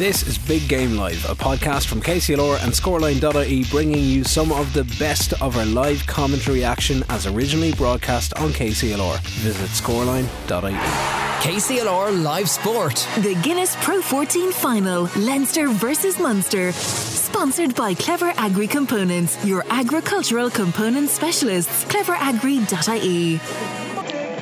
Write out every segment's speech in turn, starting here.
This is Big Game Live, a podcast from KCLR and Scoreline.ie bringing you some of the best of our live commentary action as originally broadcast on KCLR. Visit Scoreline.ie. KCLR Live Sport. The Guinness Pro 14 Final, Leinster versus Munster. Sponsored by Clever Agri Components, your agricultural component specialists. CleverAgri.ie.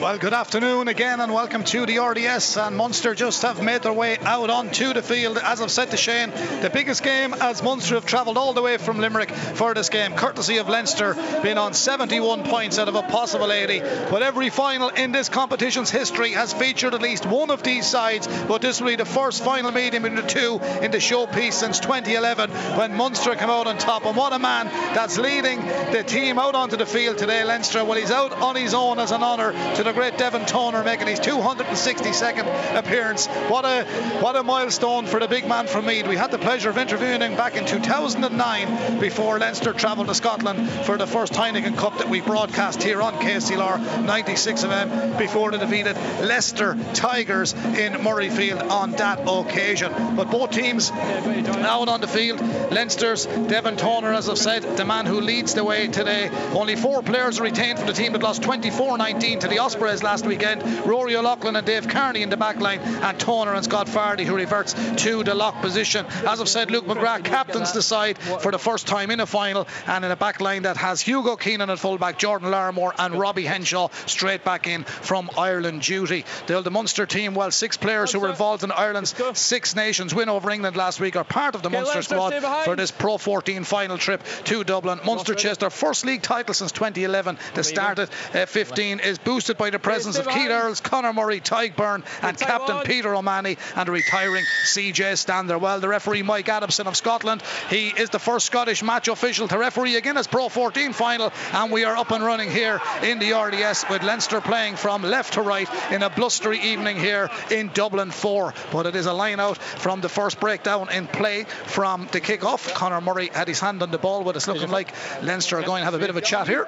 Well, good afternoon again, and welcome to the RDS. And Munster just have made their way out onto the field. As I've said to Shane, the biggest game as Munster have travelled all the way from Limerick for this game, courtesy of Leinster being on 71 points out of a possible 80. But every final in this competition's history has featured at least one of these sides. But this will be the first final meeting between the two in the showpiece since 2011 when Munster came out on top. And what a man that's leading the team out onto the field today, Leinster. Well, he's out on his own as an honour to the great Devin Toner making his 262nd appearance. What a what a milestone for the big man from Meath. We had the pleasure of interviewing him back in 2009 before Leinster travelled to Scotland for the first Heineken Cup that we broadcast here on KCLR 96 FM before the defeated Leicester Tigers in Murrayfield on that occasion. But both teams out on the field. Leinster's Devin Toner, as I've said, the man who leads the way today. Only four players retained from the team that lost 24-19 to the Ospreys last weekend. Rory O'Loughlin and Dave Kearney in the back line, and Toner and Scott Fardy who reverts to the lock position. As I've said, Luke McGrath captains the side for the first time in a final, and in a back line that has Hugo Keenan at fullback, Jordan Larmour, and Robbie Henshaw straight back in from Ireland duty. The, the Munster team, well, six players who were involved in Ireland's Six Nations win over England last week are part of the Munster squad for this Pro 14 final trip to Dublin. Munster chased their first league title since 2011. The start at uh, 15 is boosted by the presence of Keith Earls, Conor Murray, Tadhg Beirne, and captain Peter O'Mahony, and a retiring CJ Stander. Well, the referee Mike Adamson of Scotland, he is the first Scottish match official to referee a Guinness Pro 14 final, and we are up and running here in the RDS with Leinster playing from left to right in a blustery evening here in Dublin 4. But it is a line out from the first breakdown in play from the kick-off. Conor Murray had his hand on the ball, but it's looking like Leinster are going to have a bit of a chat here.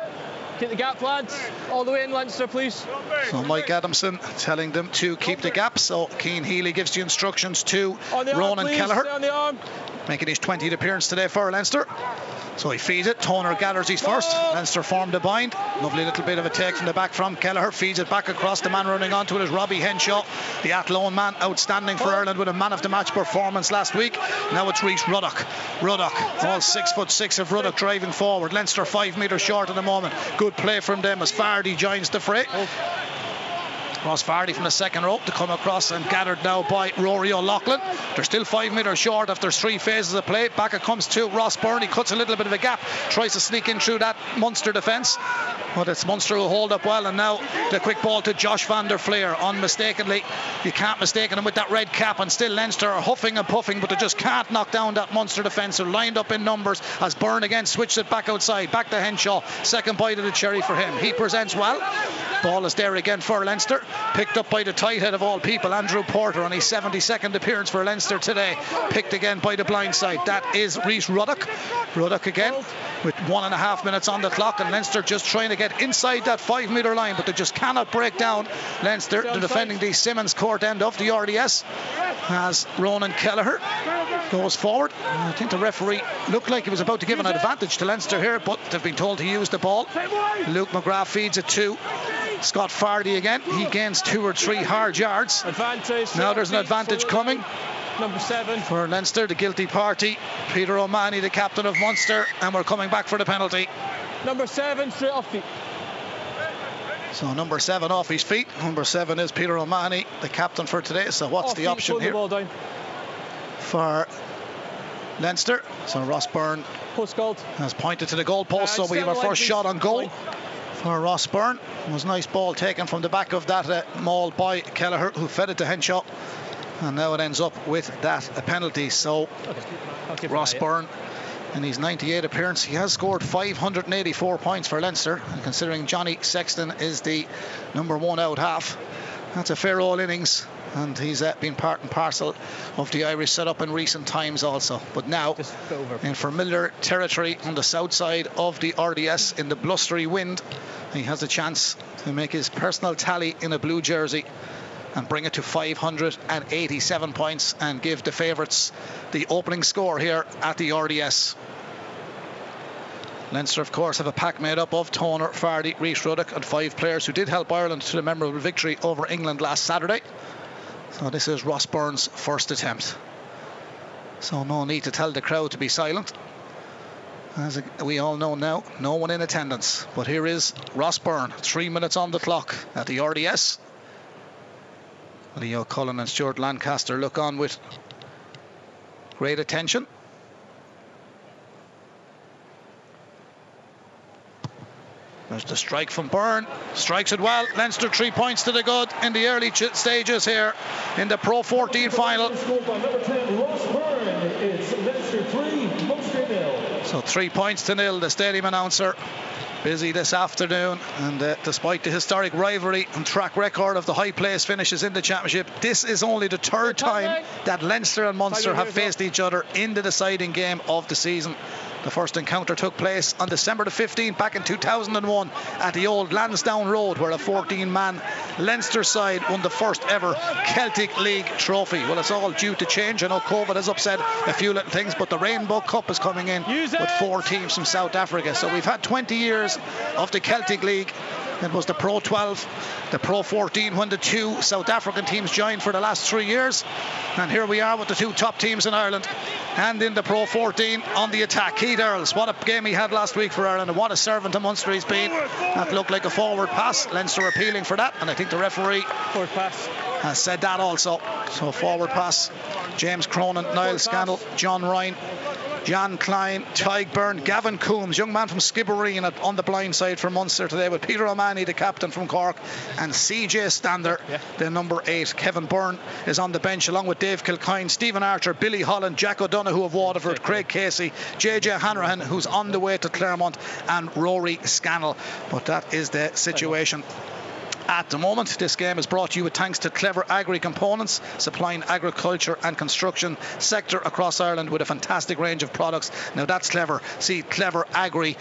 Keep the gap, lads. All the way in, Leinster, please. So Mike Adamson telling them to keep the gap. So Cian Healy gives the instructions to Ronan arm, Kelleher. On the arm. Making his 20th appearance today for Leinster. So he feeds it. Toner gathers his first. Leinster formed a bind. Lovely little bit of a take from the back from Kelleher. Feeds it back across. The man running onto it is Robbie Henshaw, the Athlone man. Outstanding for Ireland with a man of the match performance last week. Now it's Rhys Ruddock. Ruddock, all six foot six of Ruddock driving forward. Leinster five metres short at the moment. Good play from them as Fardy joins the fray. Ross Fardy from the second rope to come across and gathered now by Rory O'Loughlin. They're still five metres short after three phases of play. Back it comes to Ross Byrne. He cuts a little bit of a gap, tries to sneak in through that Munster defence. But it's Munster who hold up well. And now the quick ball to Josh van der Flier. Unmistakably, you can't mistake him with that red cap. And still Leinster are huffing and puffing, but they just can't knock down that Munster defence. They're lined up in numbers as Byrne again switched it back outside. Back to Henshaw. Second bite of the cherry for him. He presents well. Ball is there again for Leinster. Picked up by the tight head of all people, Andrew Porter, on his 72nd appearance for Leinster today. Picked again by the blind side. That is Rhys Ruddock. Ruddock again with one and a half minutes on the clock, and Leinster just trying to get inside that five metre line, but they just cannot break down Leinster. They're defending the Simmons court end of the RDS as Ronan Kelleher goes forward. I think the referee looked like he was about to give an advantage to Leinster here, but they've been told to use the ball. Luke McGrath feeds it to Scott Fardy again. He gains two or three hard yards. Advantage. Now there's an advantage coming. Number seven. For Leinster, the guilty party. Peter O'Mahony, the captain of Munster, and we're coming back for the penalty. Number seven, straight off feet. So number seven off his feet. Number seven is Peter O'Mahony, the captain for today. So what's off the option here The for Leinster? So Ross Byrne has pointed to the goal post. Uh, so we have our first shot on goal. please. For Ross Byrne. It was a nice ball taken from the back of that uh, maul by Kelleher, who fed it to Henshaw. And now it ends up with that a penalty. So an Ross. Byrne, in his 98 appearance, he has scored 584 points for Leinster. And considering Johnny Sexton is the number one out half, that's a fair old innings. And he's uh, been part and parcel of the Irish setup in recent times also. But now, Just go over. in familiar territory on the south side of the RDS in the blustery wind. He has a chance to make his personal tally in a blue jersey and bring it to 587 points and give the favourites the opening score here at the RDS. Leinster, of course, have a pack made up of Toner, Fardy, Rhys Ruddock, and five players who did help Ireland to the memorable victory over England last Saturday. So this is Ross Byrne's first attempt. So no need to tell the crowd to be silent. As we all know now, no one in attendance. But here is Ross Byrne, three minutes on the clock at the RDS. Leo Cullen and Stuart Lancaster look on with great attention. There's the strike from Byrne. Strikes it well. Leinster three points to the good in the early ch- stages here in the Pro 14 final. So three points to nil. The stadium announcer busy this afternoon, and uh, despite the historic rivalry and track record of the high place finishes in the championship, this is only the third time that Leinster and Munster have faced each other in the deciding game of the season. The first encounter took place on December the 15th back in 2001 at the old Lansdowne Road, where a 14 man Leinster side won the first ever Celtic League trophy. Well, it's all due to change. I know COVID has upset a few little things, but the Rainbow Cup is coming in with four teams from South Africa. So we've had 20 years of the Celtic League. It was the Pro 12, the Pro 14 when the two South African teams joined for the last three years. And here we are with the two top teams in Ireland and in the Pro 14 on the attack. Keith Earls, what a game he had last week for Ireland and what a servant to Munster he's been. That looked like a forward pass. Leinster appealing for that, and I think the referee Forward pass. has said that also. So forward pass. James Cronin, Niall Scandal, John Ryan, Jean Kleyn, Tadhg Beirne, Gavin Coombs, young man from Skibbereen on the blind side for Munster today with Peter O'Mahony, the captain from Cork, and CJ Stander, the number eight. Kevin Byrne is on the bench along with Dave Kilcoyne, Stephen Archer, Billy Holland, Jack O'Donoghue of Waterford, Craig Casey, JJ Hanrahan, who's on the way to Clermont, and Rory Scannell. But that is the situation at the moment. This game is brought to you thanks to Clever Agri Components, supplying agriculture and construction sector across Ireland with a fantastic range of products. Now that's clever. See cleveragri.ie.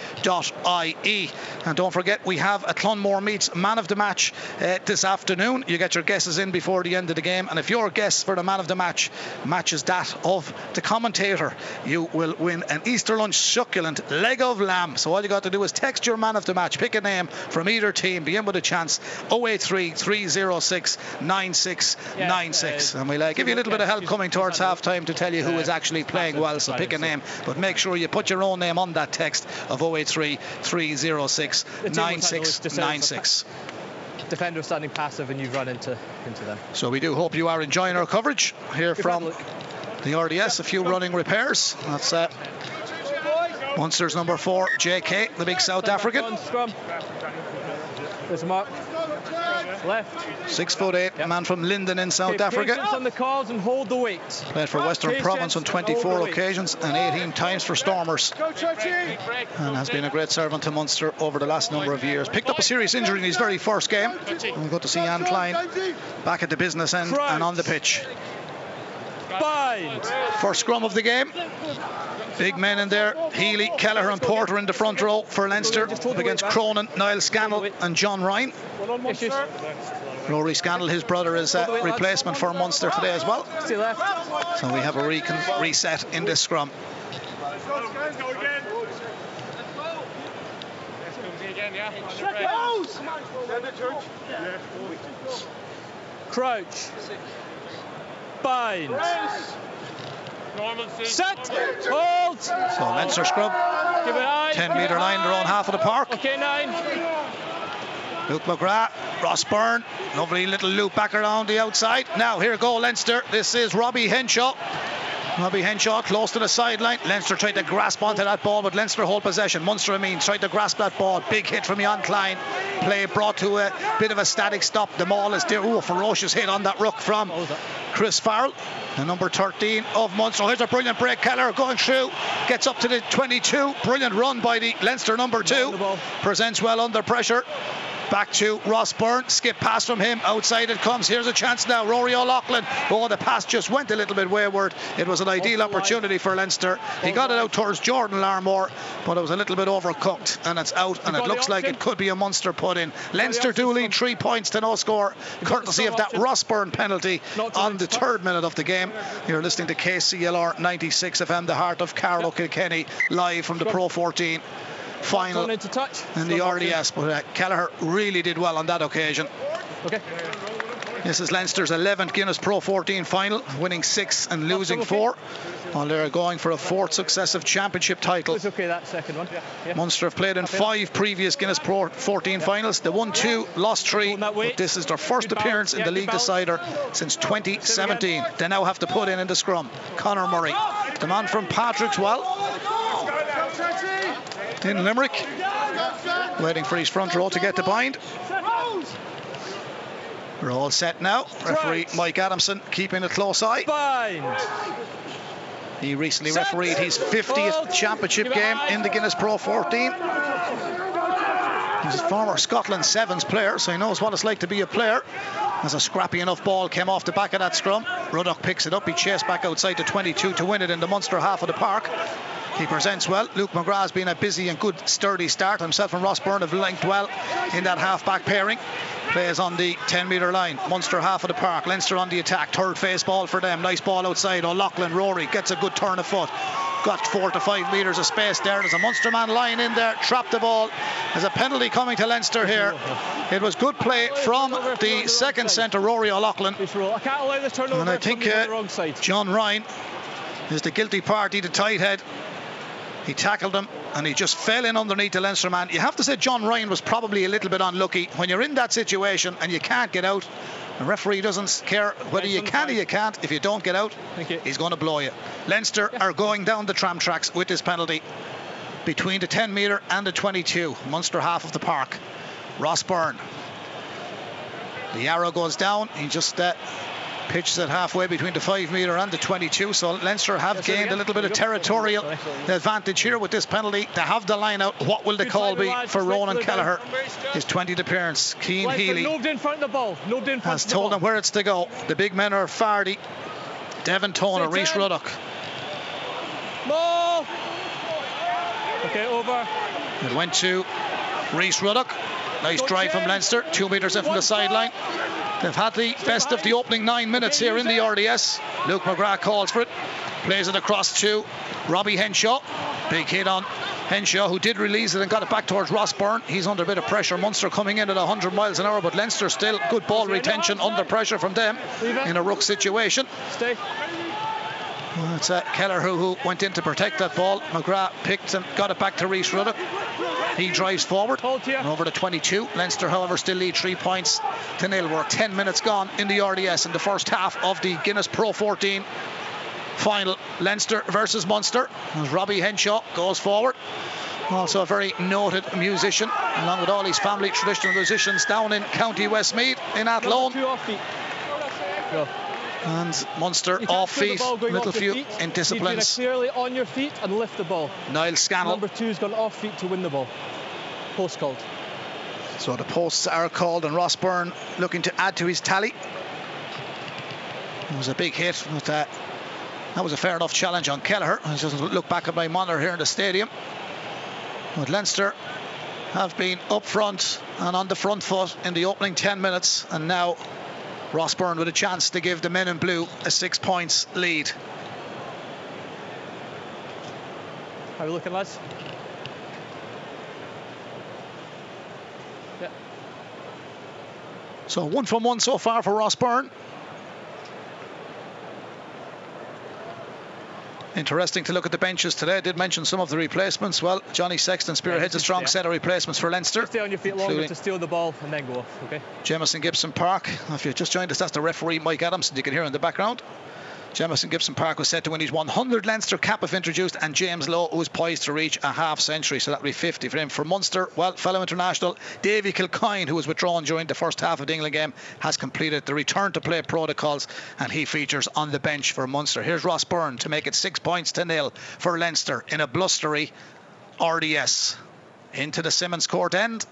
And don't forget, we have a Clonmore Meats Man of the Match uh, this afternoon. You get your guesses in before the end of the game. And if your guess for the Man of the Match matches that of the commentator, you will win an Easter lunch succulent leg of lamb. So all you got to do is text your Man of the Match, pick a name from either team, be in with a chance. 083 306 9696. And we'll uh, give you a little bit of help coming towards half time to tell you who is actually playing well. So pick a name, but make sure you put your own name on that text of 083 306 9696. Defender standing passive and you've run into into them. So we do hope you are enjoying our coverage here from the RDS. A few running repairs. That's uh, Munster's number four, JK, the big South African. There's a mark. Left. Six foot eight, a man from Linden in South Okay, Africa. on the calls and hold the weight. Played for Western Patience Province on 24 the weight. occasions and 18 times for Stormers. And has been a great servant to Munster over the last number of years. Picked up a serious injury in his very first game. And got to see Jean Kleyn back at the business end and on the pitch. Bind. First scrum of the game. Big men in there. Healy, Kelleher, and Porter in the front row for Leinster against Cronin, Niall Scannell, and John Ryan. Rory Scannell, his brother, is a replacement for Munster today as well. So we have a recon- reset in this scrum. Crouch. Bind. Set. Hold. So Leinster scrum, Give it eye. 10 metre line, They're on half of the park. Okay, nine. Luke McGrath, Ross Byrne, lovely little loop back around the outside. Now here go Leinster. This is Robbie Henshaw. Robbie Henshaw close to the sideline. Leinster tried to grasp onto that ball, but Leinster hold possession. Munster, I mean, tried to grasp that ball. Big hit from Jean Kleyn. Play brought to a bit of a static stop. The ball is there. Ooh, a ferocious hit on that ruck from Chris Farrell, the number 13 of Munster. Here's a brilliant break. Keller going through, gets up to the 22. Brilliant run by the Leinster number two. Presents well under pressure. Back to Ross Byrne. Skip pass from him. Outside it comes. Here's a chance now. Rory O'Loughlin. Oh, the pass just went a little bit wayward. It was an ideal opportunity for Leinster. He got it out towards Jordan Larmour, but it was a little bit overcooked and it's out. And it looks like it could be a Munster put in. Leinster do lead three points to no score, courtesy of that Ross Byrne penalty on the third minute of the game. You're listening to KCLR 96 FM, the heart of Carlow Kilkenny, live from the Pro 14 final into touch in the RDS. But uh, Kelleher really did well on that occasion. Okay. This is Leinster's 11th Guinness Pro 14 final, winning six and losing four. While they're going for a fourth successive championship title. It's okay, that second one. Yeah. yeah. Munster have played in five previous Guinness Pro 14 finals. They won two, lost three. But this is their first appearance in the league decider since 2017. They now have to put in in the scrum. Conor Murray, the man from Patrick's Well in Limerick. Waiting for his front row to get the bind. We're all set now. Referee Mike Adamson keeping a close eye. Bind. He recently refereed his 50th championship game in the Guinness Pro 14. He's a former Scotland Sevens player, so he knows what it's like to be a player. As a scrappy enough ball came off the back of that scrum, Ruddock picks it up. He chased back outside to 22 to win it in the Munster half of the park. He presents well. Luke McGrath has been a busy and good, sturdy start. Himself and Ross Byrne have linked well in that half-back pairing. Plays on the 10 metre line. Munster half of the park. Leinster on the attack. Third face ball for them. Nice ball outside. O'Loughlin, Rory gets a good turn of foot. Got four to five metres of space there. There's a Munster man lying in there. Trapped the ball. There's a penalty coming to Leinster here. It was good play from the second centre, Rory O'Loughlin. And I think uh, John Ryan is the guilty party, the tight head. He tackled him and he just fell in underneath the Leinster man. You have to say John Ryan was probably a little bit unlucky. When you're in that situation and you can't get out, the referee doesn't care whether you can or you can't. If you don't get out, he's going to blow you. Leinster are going down the tram tracks with this penalty between the 10 metre and the 22. Munster half of the park. Ross Byrne. The arrow goes down. He just uh, pitches it halfway between the 5 metre and the 22. So Leinster have gained a little bit of territorial advantage here with this penalty. They have the line out. What will the call be for Ronan Kelleher? His 20th appearance. Cian Healy has told him where it's to go. The big men are Fardy, Devin Toner, Rhys Ruddock. Okay, over. It went to Rhys Ruddock. Nice drive from Leinster, two metres in from the sideline. They've had the best of the opening nine minutes here in the RDS. Luke McGrath calls for it, plays it across to Robbie Henshaw. Big hit on Henshaw, who did release it and got it back towards Ross Byrne. He's under a bit of pressure. Munster coming in at 100 miles an hour, but Leinster still good ball retention under pressure from them in a ruck situation. Stay. Well, it's uh, Keller who, who went in to protect that ball. McGrath picked and got it back to Rhys Ruddock. He drives forward and over to 22. Leinster, however, still lead three points to nil. We're 10 minutes gone in the RDS in the first half of the Guinness Pro 14 final. Leinster versus Munster. As Robbie Henshaw goes forward. Also a very noted musician, along with all his family traditional musicians down in County Westmeath in Athlone. And Munster off feet, little few in disciplines. clearly on your feet and lift the ball. Niall Scannell. Number two's gone off feet to win the ball. Post called. So the posts are called, and Ross Byrne looking to add to his tally. It was a big hit, but uh, that was a fair enough challenge on Kelleher. I just look back at my monitor here in the stadium. But Leinster have been up front and on the front foot in the opening 10 minutes, and now Ross Byrne with a chance to give the men in blue a six points lead. How are we looking, lads? Yeah. So one from one so far for Ross Interesting to look at the benches today. I did mention some of the replacements. Well, Johnny Sexton spearheads a strong set of replacements for Leinster. Stay on your feet longer to steal the ball and then go off, okay? Jamison Gibson Park. If you've just joined us, that's the referee Mike Adams. You can hear in the background. Jamison Gibson Park was set to win his 100 Leinster cap if introduced, and James Lowe was poised to reach a half century, so that would be 50 for him. For Munster, well, fellow international Davy Kilcoyne, who was withdrawn during the first half of the England game, has completed the return to play protocols, and he features on the bench for Munster. Here's Ross Byrne to make it six points to nil for Leinster in a blustery RDS. Into the Simmons court end.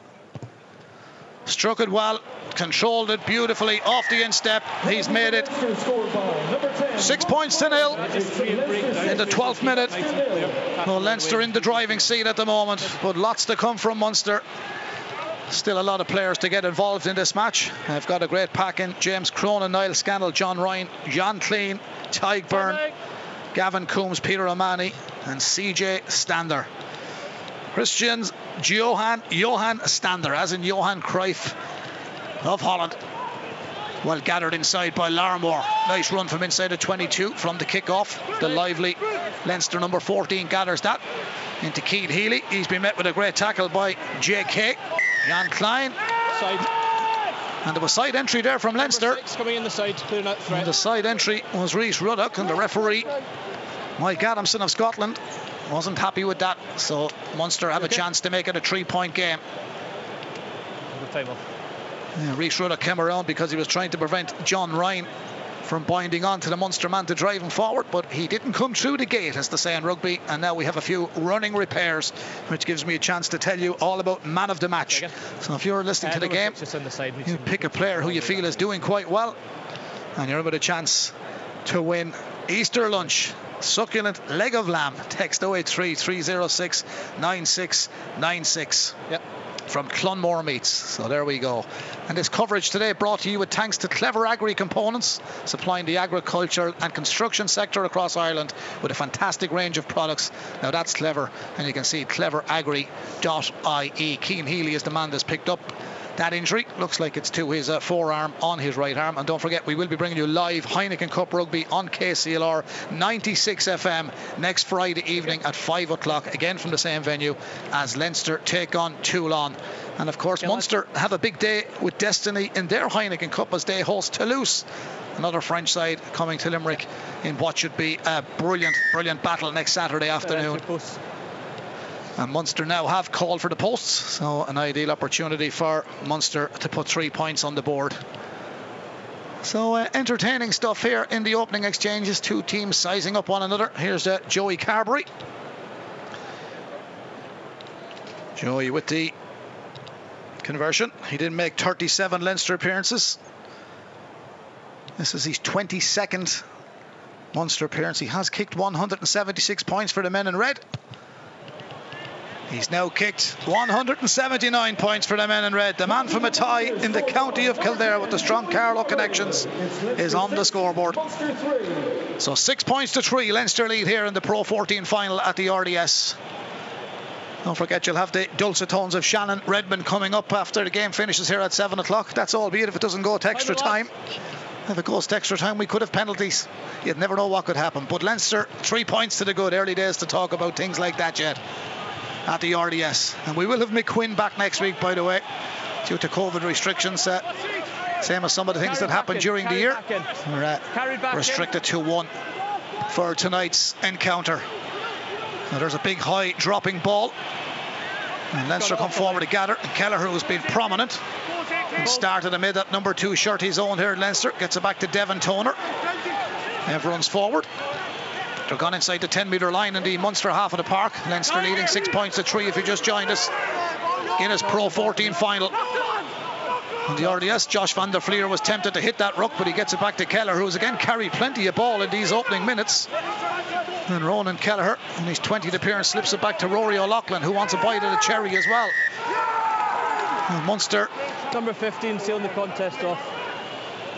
Struck it well, controlled it beautifully off the instep. He's made it six points to nil in the 12th minute. Well, Leinster in the driving seat at the moment, but lots to come from Munster. Still a lot of players to get involved in this match. I've got a great pack in James Cronin, Niall Scannell, John Ryan, Jean Kleyn, Tadhg Beirne, Gavin Coombs, Peter O'Mahony, and CJ Stander. Christians Johan Johan Stander, as in Johan Cruyff of Holland. Well gathered inside by Larmour. Nice run from inside the 22 from the kick-off. The lively Leinster number 14 gathers that into Cian Healy. He's been met with a great tackle by JK. Jean Kleyn. Side. And there was side entry there from Leinster. Coming in the side, clearing out threat. And the side entry was Rhys Ruddock, and the referee, Mike Adamson of Scotland, wasn't happy with that. So Munster have a chance to make it a three-point game. Good off. Yeah, Rhys Ruddock came around because he was trying to prevent John Ryan from binding on to the Munster man to drive him forward, but he didn't come through the gate, as they say in rugby. And now we have a few running repairs, which gives me a chance to tell you all about man of the match. So if you're listening Uh, to the game, six just on the side. you pick a player who you feel is doing quite well, and you're with a chance to win Easter lunch. Succulent leg of lamb. Text 083 306 9696 Yep. from Clonmore Meats. So there we go. And this coverage today brought to you with thanks to Clever Agri Components, supplying the agriculture and construction sector across Ireland with a fantastic range of products. Now that's clever, and you can see cleveragri.ie. Cian Healy is the man that's picked up that injury. Looks like it's to his uh, forearm on his right arm. And don't forget, we will be bringing you live Heineken Cup Rugby on KCLR 96 FM next Friday evening at 5 o'clock, again from the same venue as Leinster take on Toulon. And of course, Yeah, Munster have a big day with Destiny in their Heineken Cup as they host Toulouse. Another French side coming to Limerick in what should be a brilliant, brilliant battle next Saturday afternoon. And Munster now have called for the posts, so an ideal opportunity for Munster to put three points on the board. So uh, entertaining stuff here in the opening exchanges. Two teams sizing up one another. Here's uh, Joey Carbery. Joey with the conversion. He didn't make 37 Leinster appearances. This is his 22nd Munster appearance. He has kicked 176 points for the men in red. He's now kicked 179 points for the men in red. The man from Athy in the county of Kildare with the strong Carlow connections is on the scoreboard. So six points to three. Leinster lead here in the Pro 14 final at the RDS. Don't forget you'll have the dulcet tones of Shannon Redmond coming up after the game finishes here at 7 o'clock. That's albeit if it doesn't go to extra time. If it goes to extra time, we could have penalties. You'd never know what could happen. But Leinster, three points to the good. Early days to talk about things like that yet at the RDS. And we will have McQuinn back next week, by the way, due to COVID restrictions. Uh, same as some of the things that happened during the year. We're uh, Carried back in. restricted to one for tonight's encounter. Now there's a big high dropping ball. And Leinster come forward to gather. And Kelleher, who's been prominent and started amid that number two shirt he's owned here Leinster, gets it back to Devin Toner. Ev runs forward. They're gone inside the 10 metre line in the Munster half of the park. Leinster leading six points to three if you just joined us in his Pro 14 final. On the RDS, Josh van der Flier was tempted to hit that ruck, but he gets it back to Keller, who's again carried plenty of ball in these opening minutes. And Ronan Kelleher, in his 20th appearance, slips it back to Rory O'Loughlin, who wants a bite of the cherry as well. And Munster, Number 15 sealing the contest off.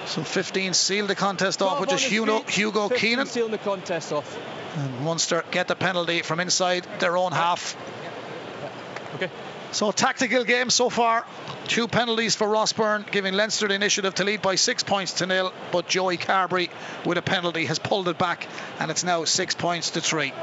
So 15 seal the contest off, which is Hugo, Hugo 15 Keenan. sealing the contest off. And Munster get the penalty from inside their own half. Okay. So tactical game so far. Two penalties for Ross Byrne, giving Leinster the initiative to lead by six points to nil. But Joey Carbery, with a penalty, has pulled it back, and it's now six points to three.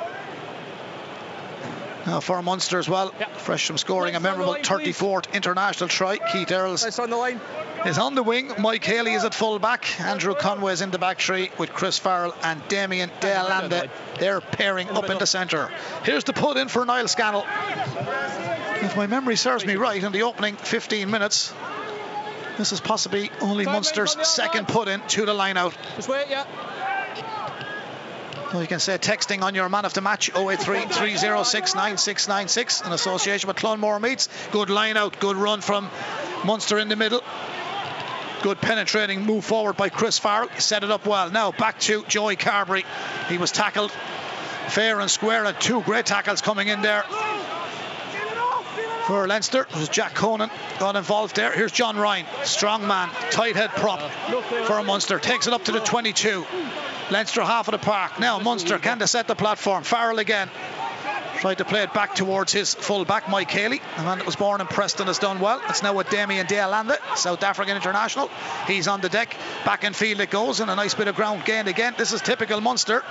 Now for Munster as well, Yeah. fresh from scoring a Next memorable line, please. 34th international try. Keith Earls on the line. is on the wing. Mike Haley is at full back. Andrew Conway is in the back three with Chris Farrell and Damian De Allende. They're pairing up in the centre. Here's the put in for Niall Scannell. If my memory serves me right, in the opening 15 minutes, this is possibly only Munster's mate, come on, second put in to the line out. Just wait, yeah. So you can say texting on your man of the match 083 306 9696 in association with Clonmore Meats. Good line out, good run from Munster in the middle. Good penetrating move forward by Chris Farrell. Set it up well. Now back to Joey Carbery. He was tackled fair and square, and two great tackles coming in there for Leinster. It was Jack Conan got involved there. Here's John Ryan, strong man, tight head prop for a Munster. Takes it up to the 22. Leinster half of the park. Now Munster can they set the platform. Farrell again. Tried to play it back towards his full back, Mike Haley. The man that was born in Preston has done well. It's now with Damian de Allende, South African international. He's on the deck. Back in field it goes, and a nice bit of ground gained again. This is typical Munster.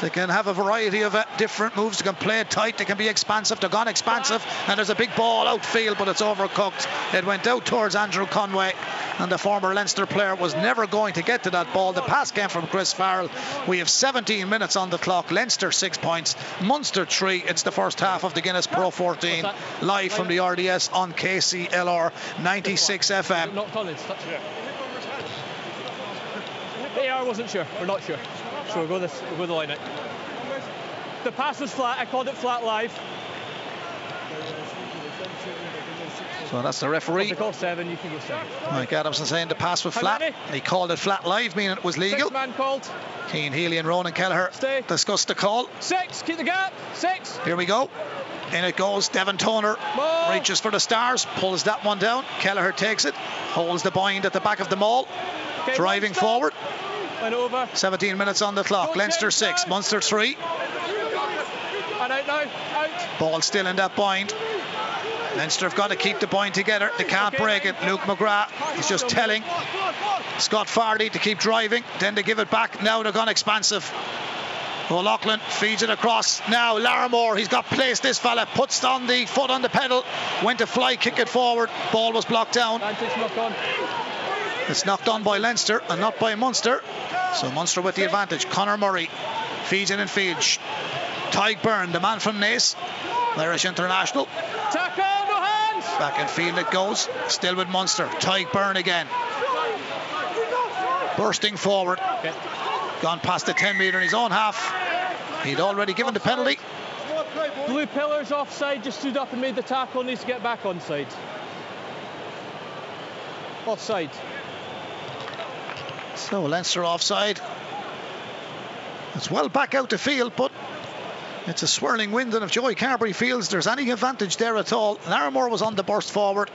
They can have a variety of uh, different moves. They can play it tight. They can be expansive. They're gone expansive, and there's a big ball outfield, but it's overcooked. It went out towards Andrew Conway, and the former Leinster player was never going to get to that ball. The pass came from Chris Farrell. We have 17 minutes on the clock. Leinster six points, Munster three. It's the first half of the Guinness Pro 14 live from the RDS on KCLR 96 FM. Not Collins, touch. Yeah, I wasn't sure. We're not sure. So we'll go this. We'll go the line out. The pass was flat. I called it flat live. So that's the referee. If seven, you can go seven. Mike Adamson saying the pass was flat. He called it flat live, meaning it was legal. Six man called. Cian Healy and Ronan Kelleher Stay. discussed the call. Six. Keep the gap. Six. Here we go. In it goes. Devin Toner Ball. reaches for the stars, pulls that one down. Kelleher takes it, holds the bind at the back of the mall, Okay, driving stop. forward. Went over. 17 minutes on the clock. Go, Leinster 6, down. Munster 3. And out now. Out. Ball still in that bind. Leinster have got to keep the point together. They can't break it. Luke McGrath is just telling Scott Fardy to keep driving. Then they give it back. Now they're gone expansive. O'Loughlin feeds it across. Now Larmour, he's got placed this fella, puts on the foot on the pedal, went to fly, kick it forward. Ball was blocked down. Vantage knock on. It's knocked on by Leinster and not by Munster. So Munster with the advantage. Conor Murray feeds it in field. Sh- Tadhg Beirne, the man from Naas, Irish international. Tackle. Back in field it goes. Still with Munster. Tadhg Beirne again. Bursting forward. Okay. Gone past the 10 metre in his own half. He'd already given the penalty. Blue pillars offside. Just stood up and made the tackle. Needs to get back onside. Offside. So Leinster offside. It's well back out the field, but it's a swirling wind, and if Joey Carbery feels there's any advantage there at all, Larmour was on the burst forward,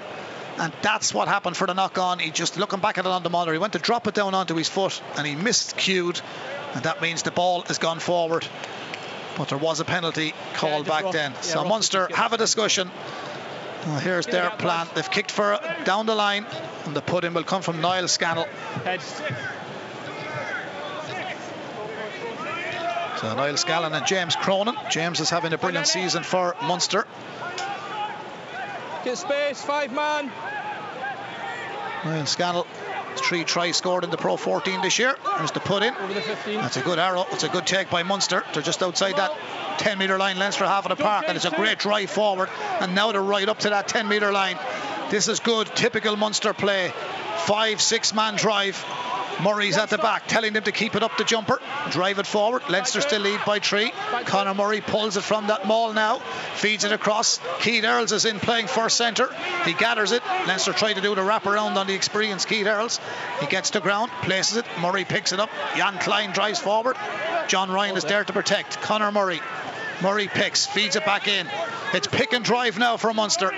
and that's what happened for the knock on. He just looking back at it on the monitor, he went to drop it down onto his foot, and he missed cued, and that means the ball has gone forward. But there was a penalty called just back rough- then. yeah, so Munster have a discussion. Well, here's their plan. They've kicked for down the line, and the put in will come from Niall Scannell. Heads. So Niall Scannell and James Cronin. James is having a brilliant season for Munster. Get space. Five man. Niall Scannell, three tries scored in the Pro 14 this year. There's the put in. Over the 15. That's a good arrow. It's a good take by Munster. They're just outside that 10 metre line, Leinster half of the park, and it's a great drive forward. And now they're right up to that 10 metre line. This is good, typical Munster play. Five, six man drive. Murray's at the back, telling them to keep it up the jumper, drive it forward. Leinster still lead by three. Conor Murray pulls it from that maul now, feeds it across. Keith Earls is in playing first centre. He gathers it. Leinster try to do the wraparound on the experienced Keith Earls. He gets to ground, places it. Murray picks it up. Jean Kleyn drives forward. John Ryan is there to protect. Conor Murray. Murray picks, feeds it back in. It's pick and drive now for Munster.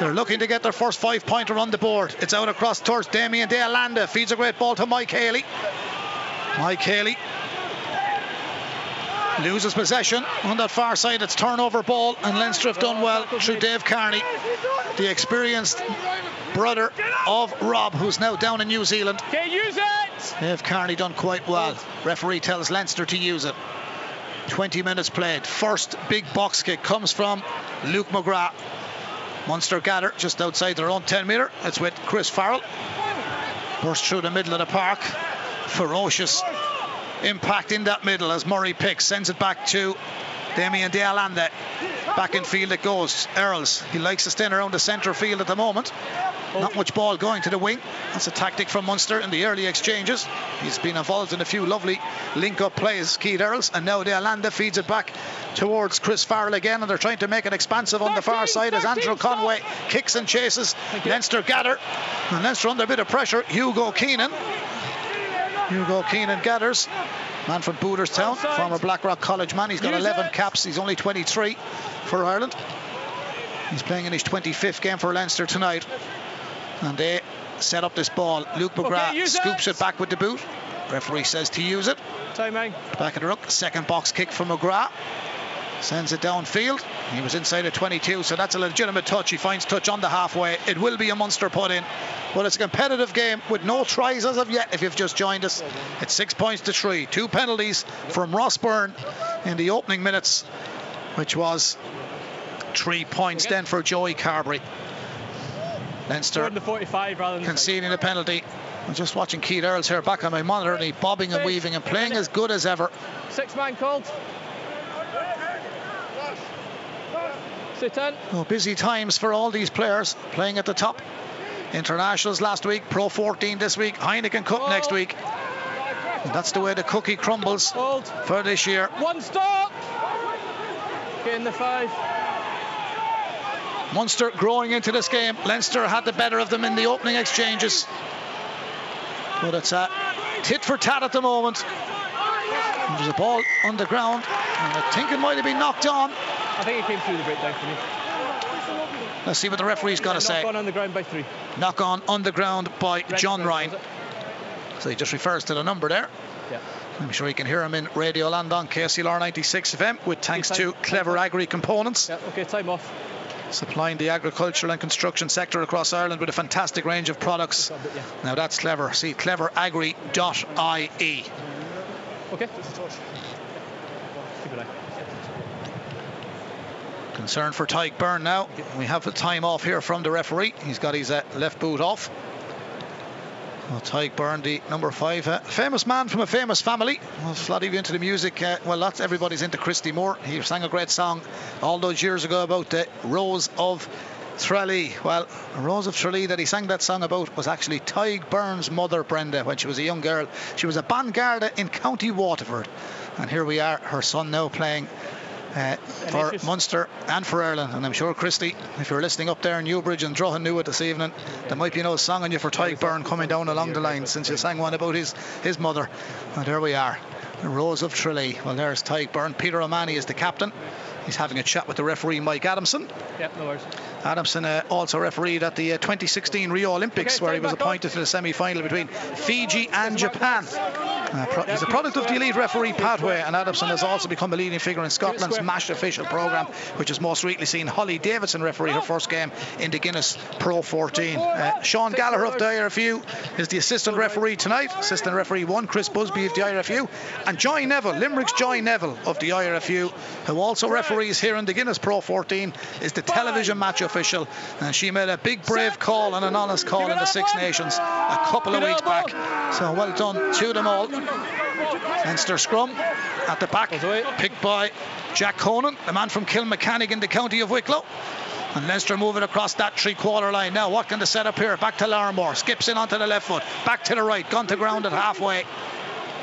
They're looking to get their first five pointer on the board. It's out across towards Damian De Allende. Feeds a great ball to Mike Haley. Mike Haley loses possession on that far side. It's turnover ball, and Leinster have done well through Dave Kearney, the experienced brother of Rob, who's now down in New Zealand. Okay, use it. Dave Kearney done quite well. Referee tells Leinster to use it. 20 minutes played. First big box kick comes from Luke McGrath. Munster gather just outside their own 10 metre. It's with Chris Farrell. Burst through the middle of the park. Ferocious impact in that middle as Murray picks, sends it back to Damian De. Back in field it goes. Earls. He likes to stand around the centre field at the moment. Not much ball going to the wing. That's a tactic from Munster in the early exchanges. He's been involved in a few lovely link-up plays, Keith Earls, and now De Allende feeds it back towards Chris Farrell again, and they're trying to make it expansive on the far side as Andrew Conway kicks and chases. Leinster gather, and Leinster under a bit of pressure. Hugo Keenan. Hugo Keenan gathers. Man from Booterstown, former Blackrock College man. He's got 11 caps. He's only 23 for Ireland. He's playing in his 25th game for Leinster tonight. And they set up this ball. Luke McGrath okay, scoops it. it back with the boot. Referee says to use it. Man. Back of the ruck. Second box kick from McGrath. Sends it downfield. He was inside of 22, so that's a legitimate touch. He finds touch on the halfway. It will be a Munster put in. But it's a competitive game with no tries as of yet if you've just joined us. It's six points to three. Two penalties from Ross Byrne in the opening minutes, which was three points then for Joey Carbery. Leinster the 45 rather than conceding a penalty. I'm just watching Keith Earls here back on my monitor and he bobbing and weaving and playing as good as ever. Six man called. Oh, busy times for all these players playing at the top. Internationals last week, Pro 14 this week, Heineken Cup next week. And that's the way the cookie crumbles Hold. for this year. One stop. Get in the five. Munster growing into this game. Leinster had the better of them in the opening exchanges. But it's a tit for tat at the moment. There's a ball on the ground, and I think it might have been knocked on. I think it came through the breakdown for me. Let's see what the referee's got to Knock say. on on the ground by three. Knock on on the ground by John Ryan. So he just refers to the number there. Yeah. I'm sure you can hear him in Radio Land on KCLR 96 FM with thanks to Clever Agri Components, Yeah. Okay. Time off. Supplying the agricultural and construction sector across Ireland with a fantastic range of products. Now that's clever. See cleveragri.ie. Okay. Keep an eye. Concern for Tadhg Beirne now. We have the time off here from the referee. He's got his uh, left boot off. Well, Tadhg the number five, uh, famous man from a famous family. Well, you into the music. Uh, well, lots everybody's into Christy Moore. He sang a great song all those years ago about the Rose of Tralee. Well, Rose of Tralee that he sang that song about was actually Tadhg Beirne's mother, Brenda, when she was a young girl. She was a Bangarda in County Waterford. And here we are, her son now playing uh, for? Munster and for Ireland. And I'm sure, Christy, if you're listening up there in Newbridge and Drogheda this evening, there might be no song on you for Tadhg Beirne coming down along the line since you sang one about his, his mother. And there we are, the Rose of Tralee. Well, there's Tadhg Beirne. Peter O'Mahony is the captain. He's having a chat with the referee, Mike Adamson. Yep, No worries. Adamson uh, also refereed at the uh, 2016 Rio Olympics, Okay, where he was appointed to the semi final between Fiji and Japan. Uh, pro- he's a product of the elite referee pathway, and Adamson has also become a leading figure in Scotland's. MASH official programme, which has most recently seen Holly Davidson referee her first game in the Guinness Pro 14. Uh, Sean Gallagher of the IRFU is the assistant referee tonight. Assistant referee one, Chris Busby of the IRFU, and Joy Neville, Limerick's Joy Neville of the IRFU, who also referees here in the Guinness Pro 14, is the television match official, and she made a big brave call and an honest call in the Six Nations a couple of weeks back. So well done to them all. Leinster scrum at the back, picked by Jack Conan, the man from Kilmacanogue in the county of Wicklow. And Leinster moving across that three quarter line. Now, what can they set up here? Back to Larmour. Skips in onto the left foot. Back to the right. Gone to ground at halfway.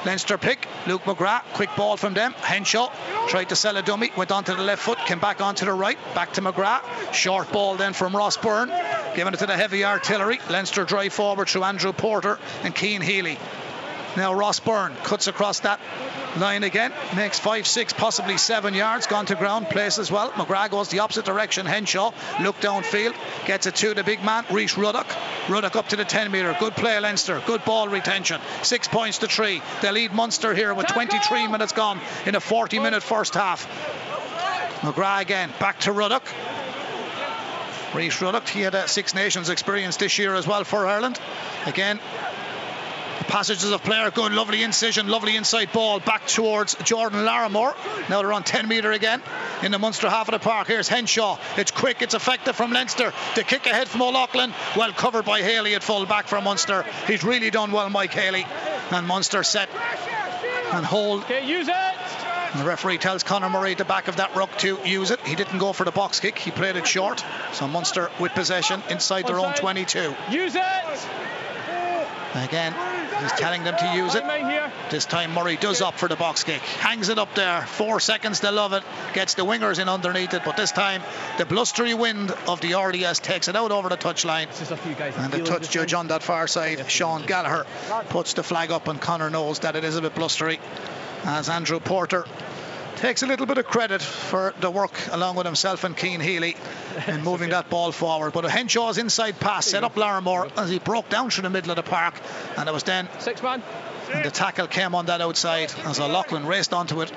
Leinster pick. Luke McGrath. Quick ball from them. Henshaw tried to sell a dummy. Went onto the left foot. Came back onto the right. Back to McGrath. Short ball then from Ross Byrne. Giving it to the heavy artillery. Leinster drive forward through Andrew Porter and Cian Healy. Now Ross Byrne cuts across that line again, makes five, six, possibly seven yards, gone to ground, Place as well. McGrath goes the opposite direction. Henshaw look downfield, gets it to the big man, Rhys Ruddock. Ruddock up to the 10 metre. Good play, Leinster. Good ball retention. Six points to three. They lead Munster here with 23 minutes gone in a 40 minute first half. McGrath again, back to Ruddock. Rhys Ruddock, he had a Six Nations experience this year as well for Ireland. Again, passages of player good lovely incision lovely inside ball back towards Jordan Larmour now they're on 10 metre again in the Munster half of the park here's Henshaw it's quick it's effective from Leinster the kick ahead from O'Loughlin well covered by Haley at full back from Munster he's really done well Mike Haley and Munster set and hold Okay. Use it. And the referee tells Conor Murray at the back of that ruck to use it. He didn't go for the box kick, he played it short. So Munster with possession inside their own 22. Use it! Again, he's telling them to use it. This time Murray does up for the box kick. Hangs it up there. Four seconds to love it. Gets the wingers in underneath it. But this time the blustery wind of the RDS takes it out over the touchline. It's just a few guys. And the touch judge on that far side, Sean Gallagher, puts the flag up, and Conor knows that it is a bit blustery. As Andrew Porter takes a little bit of credit for the work along with himself and Cian Healy in moving that ball forward. But a Henshaw's inside pass set up Larmour as he broke down through the middle of the park, and it was then Six man. and the tackle came on that outside as O'Loughlin raced onto it.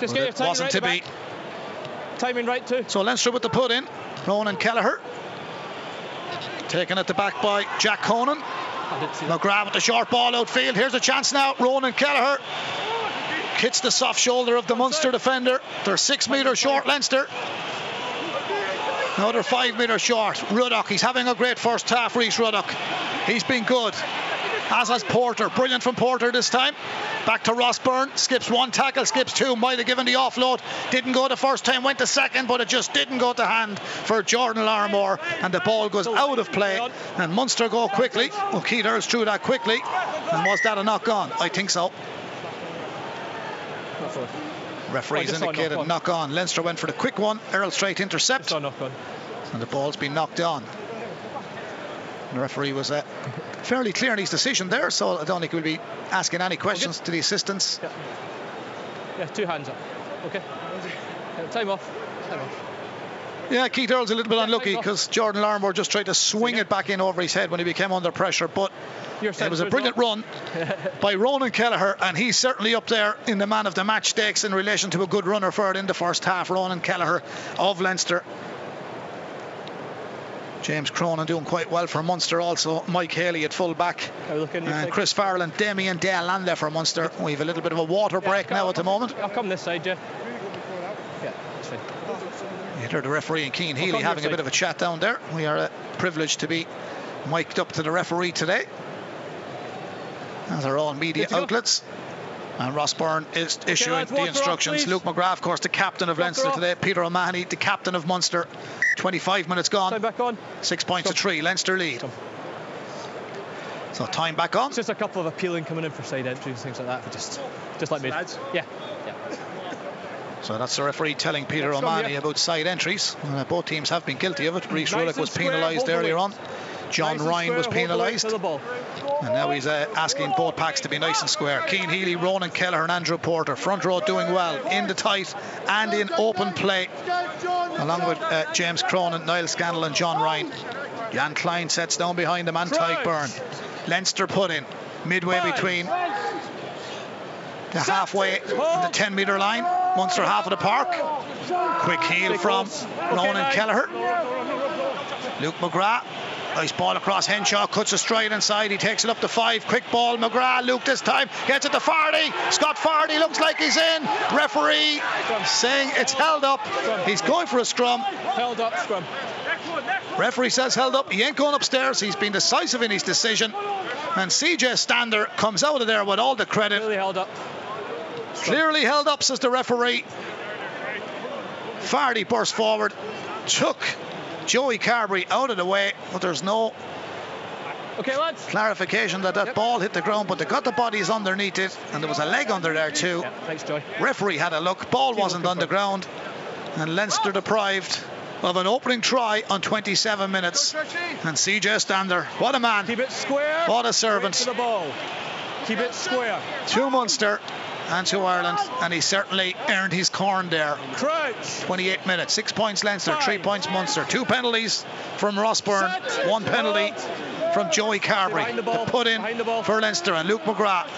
Just get your timing wasn't right to be. back. Timing right too. So Leinster with the put in. Ronan Kelleher. Taken at the back by Jack Conan. McGrath with the short ball outfield. Here's a chance now. Ronan Kelleher hits the soft shoulder of the Munster defender. They're six metres short, Leinster. Another five metres short. Ruddock, he's having a great first half, Rhys Ruddock. He's been good. As has Porter. Brilliant from Porter this time. Back to Ross Byrne. Skips one tackle, skips two. Might have given the offload. Didn't go the first time, went the second, but it just didn't go to hand for Jordan Larmour. And the ball goes out of play. And Munster go quickly. Earls threw that quickly. And was that a knock on? I think so. Referees I just saw a indicated knock on. knock on. Leinster went for the quick one. Earl straight intercept. Just saw a knock on. and the ball's been knocked on. The referee was uh, fairly clear in his decision there, so I don't think we'll be asking any questions to the assistants. Yeah, two hands up. Okay. Yeah, time off. Time off. Yeah, Keith Earl's a little bit Yeah, unlucky because Jordan Larmour just tried to swing it back in over his head when he became under pressure, but it was a brilliant run by Ronan Kelleher, and he's certainly up there in the man of the match stakes in relation to a good runner for it in the first half. Ronan Kelleher of Leinster. James Cronin doing quite well for Munster also. Mike Haley at full back. And Chris Farrell and Damian de Allende for Munster. We have a little bit of a water break now at the moment. I'll come this side, yeah. Yeah, that's fine. You heard the referee and Cian Healy having a bit of a chat down there. We are uh, privileged to be mic'd up to the referee today. As are all media Good to go. outlets. And Ross Byrne is issuing lads, the walk her off, instructions. Luke McGrath, of course, the captain of Leinster today. Peter O'Mahony, the captain of Munster. 25 minutes Time gone. back on. Six points to three. Leinster lead. Stop. So time back on. It's just a couple of appealing coming in for side entries, and things like that. But just, just like me. Yeah, yeah. So that's the referee telling Peter Next O'Mahony yeah. about side entries. Uh, both teams have been guilty of it. Rhys Nice Ruddock was penalised earlier weight. on. John Nice Ryan was square, hold the weight penalised. to the ball. And now he's uh, asking both packs to be nice and square. Cian Healy, Ronan Kelleher, and Andrew Porter. Front row doing well in the tight and in open play. Along with uh, James Cronin, Niall Scannell, and John Ryan. Jean Kleyn sets down behind him and Tadhg Beirne. Leinster put in midway between the halfway and the 10 metre line. Munster half of the park. Quick heel from. Ronan Kelleher. Luke McGrath. Nice ball across Henshaw, cuts a stride inside. He takes it up to five. Quick ball, McGrath. Luke this time gets it to Fardy. Scott Fardy looks like he's in. Referee saying it's held up. He's going for a scrum. Held up, scrum. Referee says held up. He ain't going upstairs. He's been decisive in his decision. And CJ Stander comes out of there with all the credit. Clearly held up. Clearly held up, says the referee. Fardy burst forward, took Joey Carbery out of the way, but there's no Okay, lads. clarification that that Yep. ball hit the ground, but they got the bodies underneath it, and there was a leg under there too. Yeah, thanks, Joy. Referee had a look, ball Keep wasn't on the ground, and Leinster ah. deprived of an opening try on 27 minutes. And CJ Stander, what a man, Keep it square. what a servant. the ball. Keep it square. Two Munster and to Ireland, and he certainly earned his corn there. Crouch. 28 minutes, six points Leinster, three points Munster. Two penalties from Ross Byrne, Set. one penalty from Joey Carbery. The The put in the ball. for Leinster and Luke McGrath.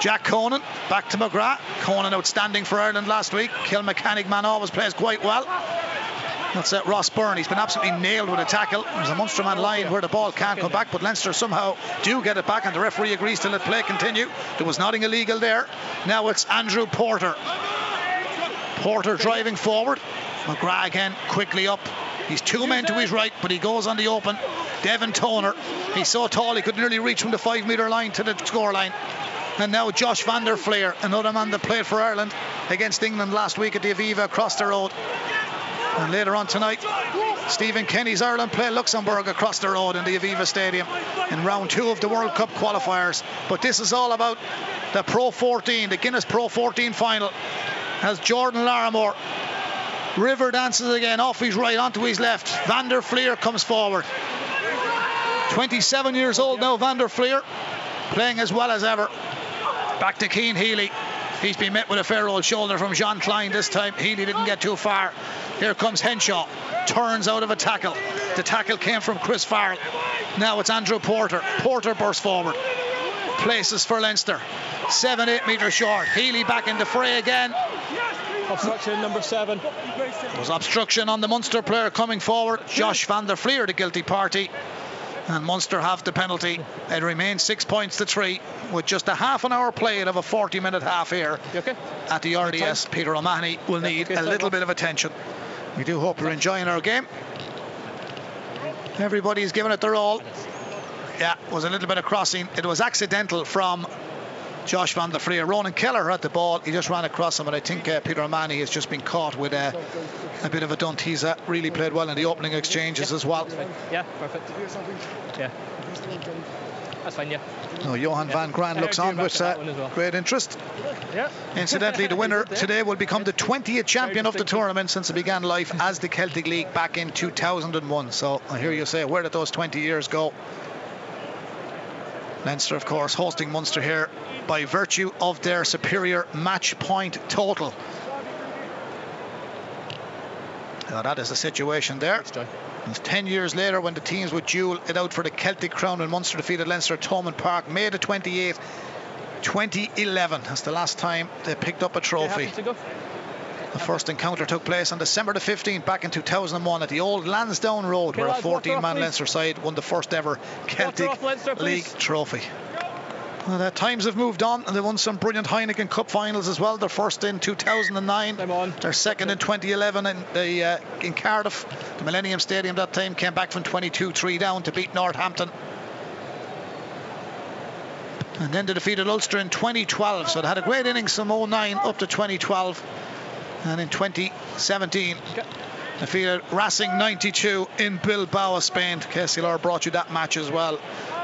Jack Conan back to McGrath. Conan outstanding for Ireland last week. Kilmacanogue man always plays quite well. That's uh, Ross Byrne. He's been absolutely nailed with a tackle. There's a Munster man lying where the ball can't come back, but Leinster somehow do get it back, and the referee agrees to let play continue. There was nothing illegal there. Now it's Andrew Porter. Porter driving forward. McGrath again quickly up. He's two men to his right, but he goes on the open. Devin Toner. He's so tall he could nearly reach from the five metre line to the score line. And now Josh van der Flier, another man that played for Ireland, against England last week at the Aviva across the road. And later on tonight, Stephen Kenny's Ireland play Luxembourg across the road in the Aviva Stadium in round two of the World Cup qualifiers. But this is all about the Pro 14, the Guinness Pro 14 final. As Jordan Larmour River dances again off his right onto his left. Van der Flier comes forward. 27 years old now, Van der Flier, playing as well as ever. Back to Cian Healy. He's been met with a fair old shoulder from Jean Kleyn this time. Healy didn't get too far. Here comes Henshaw. Turns out of a tackle. The tackle came from Chris Farrell. Now it's Andrew Porter. Porter bursts forward. Places for Leinster. Seven, eight metres short. Healy back in the fray again. Obstruction number seven. There was obstruction on the Munster player coming forward. Josh van der Flier, the guilty party. And Munster have the penalty. It remains six points to three with just a half an hour played of a 40 minute half here okay? at the RDS. Peter O'Mahony will need okay, a little bit of attention. We do hope you're enjoying our game. Everybody's giving it their all. Yeah, was a little bit of crossing. It was accidental from Josh van der Flier. Ronan Kelleher at the ball. He just ran across him, and I think uh, Peter O'Mahony has just been caught with uh, a bit of a dunt. He's uh, really played well in the opening exchanges as well. Yeah, perfect. Yeah. That's fine, yeah. No, Johan Yeah. van Graan looks on with uh, well. great interest. Yeah. Incidentally, the winner today will become the 20th champion of the tournament since it began life as the Celtic League back in 2001. So I hear you say, where did those 20 years go? Leinster, of course, hosting Munster here by virtue of their superior match point total. Now that is the situation there. It's 10 years later when the teams would duel it out for the Celtic crown and Munster defeated Leinster at Thomond Park, May the 28th, 2011. That's the last time they picked up a trophy. Happy to go? The first encounter took place on December the 15th back in 2001 at the old Lansdowne Road Okay, where a lads, water 14 man off. Leinster side won the first ever Celtic off, Leinster, League trophy. Well, the times have moved on and they won some brilliant Heineken Cup finals as well. Their first in 2009. On. Their second in 2011 in, the, uh, in Cardiff. The Millennium Stadium that time came back from 22-3 down to beat Northampton. And then they defeated Ulster in 2012. So they had a great innings from 09 up to 2012. And in 2017, defeated Racing 92 in Bilbao, Spain. KCLR brought you that match as well,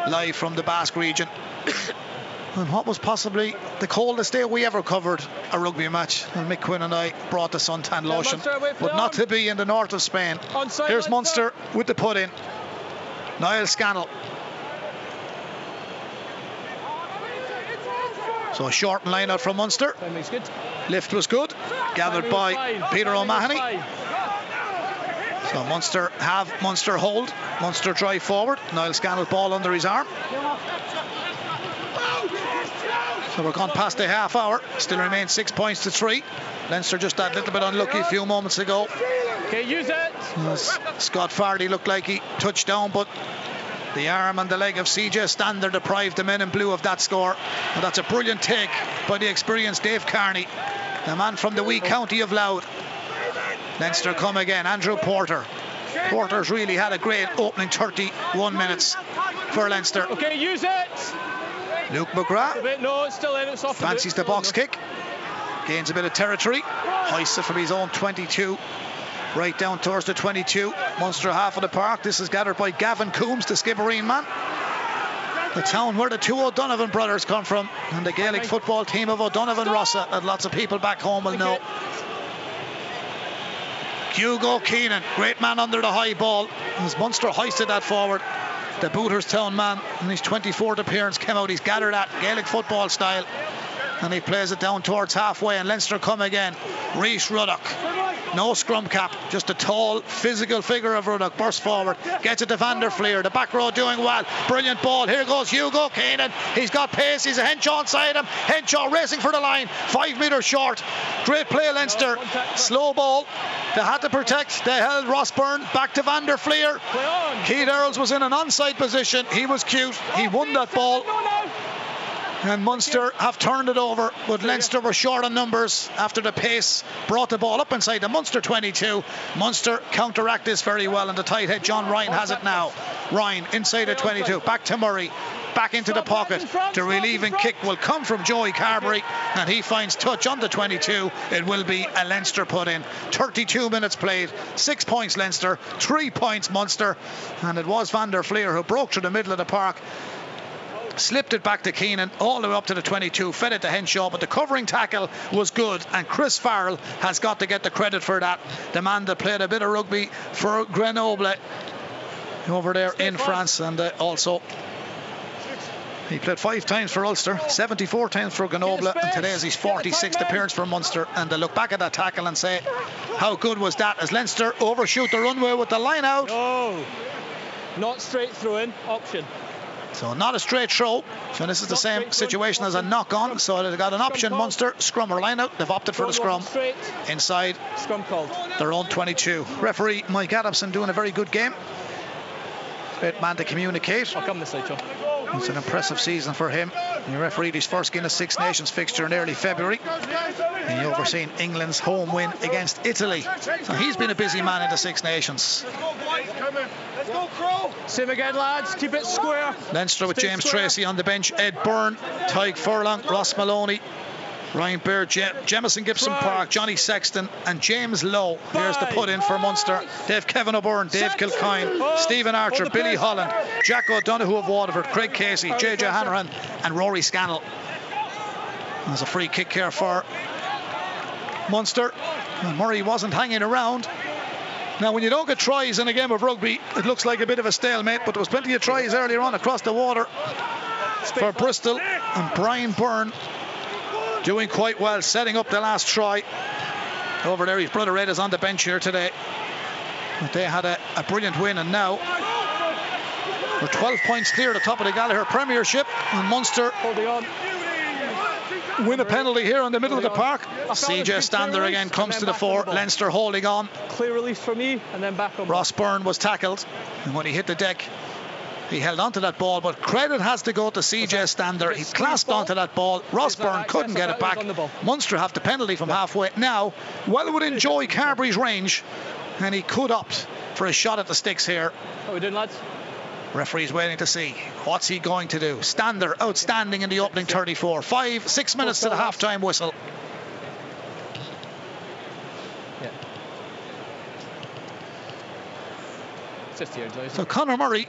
live from the Basque region. and what was possibly the coldest day we ever covered a rugby match. And Mick Quinn and I brought the suntan lotion, but not to be in the north of Spain. Here's Munster. Munster with the put in. Niall Scannell. So a short line out from Munster. Lift was good. Gathered by. Peter O'Mahony. So Munster have Munster hold. Munster drive forward. Niall Scannell ball under his arm. So we're gone past the half hour. Still remains six points to three. Leinster just that little bit unlucky a few moments ago. Okay, use it. Scott Fardy looked like he touched down, but the arm and the leg of CJ Stander deprived the men in blue of that score. And that's a brilliant take by the experienced Dave Kearney, the man from the wee county of Louth. Leinster come again, Andrew Porter. Porter's really had a great opening 31 minutes for Leinster. Okay, use it. Luke McGrath bit. No, it's still in. It's off. fancies the box kick, gains a bit of territory, hoists it from his own 22 right down towards the 22. Munster half of the park. This is gathered by Gavin Coombs, the Skibbereen man. The town where the two O'Donovan brothers come from, and the Gaelic football team of O'Donovan Rossa, that lots of people back home will know. Hugo Keenan, great man under the high ball. As Munster hoisted that forward, the Booterstown man in his 24th appearance came out. He's gathered that Gaelic football style and he plays it down towards halfway and Leinster come again. Rhys Ruddock. No scrum cap, just a tall, physical figure of Ruddock. Bursts forward, gets it to Van der Flier. The back row doing well. Brilliant ball. Here goes Hugo Keenan. He's got pace. He's a Henshaw inside him. Henshaw racing for the line. Five metres short. Great play, Leinster. Slow ball. They had to protect. They held Ross Byrne back to Van der Flier. Keith Earls was in an onside position. He was cute. He won that ball. And Munster have turned it over, but Leinster were short on numbers after the pace brought the ball up inside the Munster 22. Munster counteract this very well, and the tight head John Ryan has it now. Ryan inside the 22, back to Murray. back into the pocket. The relieving kick will come from Joey Carbery, and he finds touch on the 22. It will be a Leinster put in. 32 minutes played, six points Leinster, three points Munster, and it was Van der Flier who broke through the middle of the park slipped it back to Keenan all the way up to the 22, fed it to Henshaw, but the covering tackle was good, and Chris Farrell has got to get the credit for that. The man that played a bit of rugby for Grenoble over there in France, and uh, also he played five times for Ulster, 74 times for Grenoble, and today is his 46th appearance for Munster. And they look back at that tackle and say, how good was that? As Leinster overshoot the runway with the line out. No, not straight through in option. So not a straight throw. So this is the same situation as a knock on. So they've got an option Munster scrum or line out. They've opted for the scrum inside scrum called. their own 22. Referee Mike Adamson doing a very good game. Great man to communicate. I'll come this side, Joe. It's an impressive season for him. He refereed his first Guinness Six Nations fixture in early February. And he overseen England's home win against Italy. So he's been a busy man in the Six Nations. Let's go, Crow. Same again, lads. Keep it square. Leinster with Stay James square. Tracy on the bench, Ed Byrne, Tadhg Furlong, Ross Molony, Ryan Baird, Je- Jamison Gibson. Park, Johnny Sexton, and James Lowe. Here's the put in for Munster. They've Kevin O'Byrne, Dave. Kilcoyne, Oh, Stephen Archer, Billy. Holland, Jack O'Donoghue of Waterford, Craig Casey, JJ pressure. Hanrahan, and Rory Scannell. There's a free kick here for Munster. Murray wasn't hanging around. Now, when you don't get tries in a game of rugby, it looks like a bit of a stalemate, but there was plenty of tries earlier on across the water for Bristol. And Brian Byrne doing quite well, setting up the last try. Over there, his brother Ed is on the bench here today. But they had a, a brilliant win, and now we're 12 points clear at the top of the Gallagher Premiership. And Munster win a penalty here in the middle of the park. I felt it CJ Stander again comes to the fore. ball. Leinster holding on. Clear release for me, and then back on. Ross Byrne was tackled, and when he hit the deck, he held onto that ball. But credit has to go to CJ Stander. He clasped onto that ball. Ross Byrne couldn't get it back. was on the ball? Munster have the penalty from halfway. Now, well would enjoy Carbery's range, and he could opt for a shot at the sticks here. How we doing, lads? Referee's waiting to see what's he going to do. Stander outstanding in the opening 34. Five, six minutes to the half-time whistle. Yeah. It's just here, guys. So Conor Murray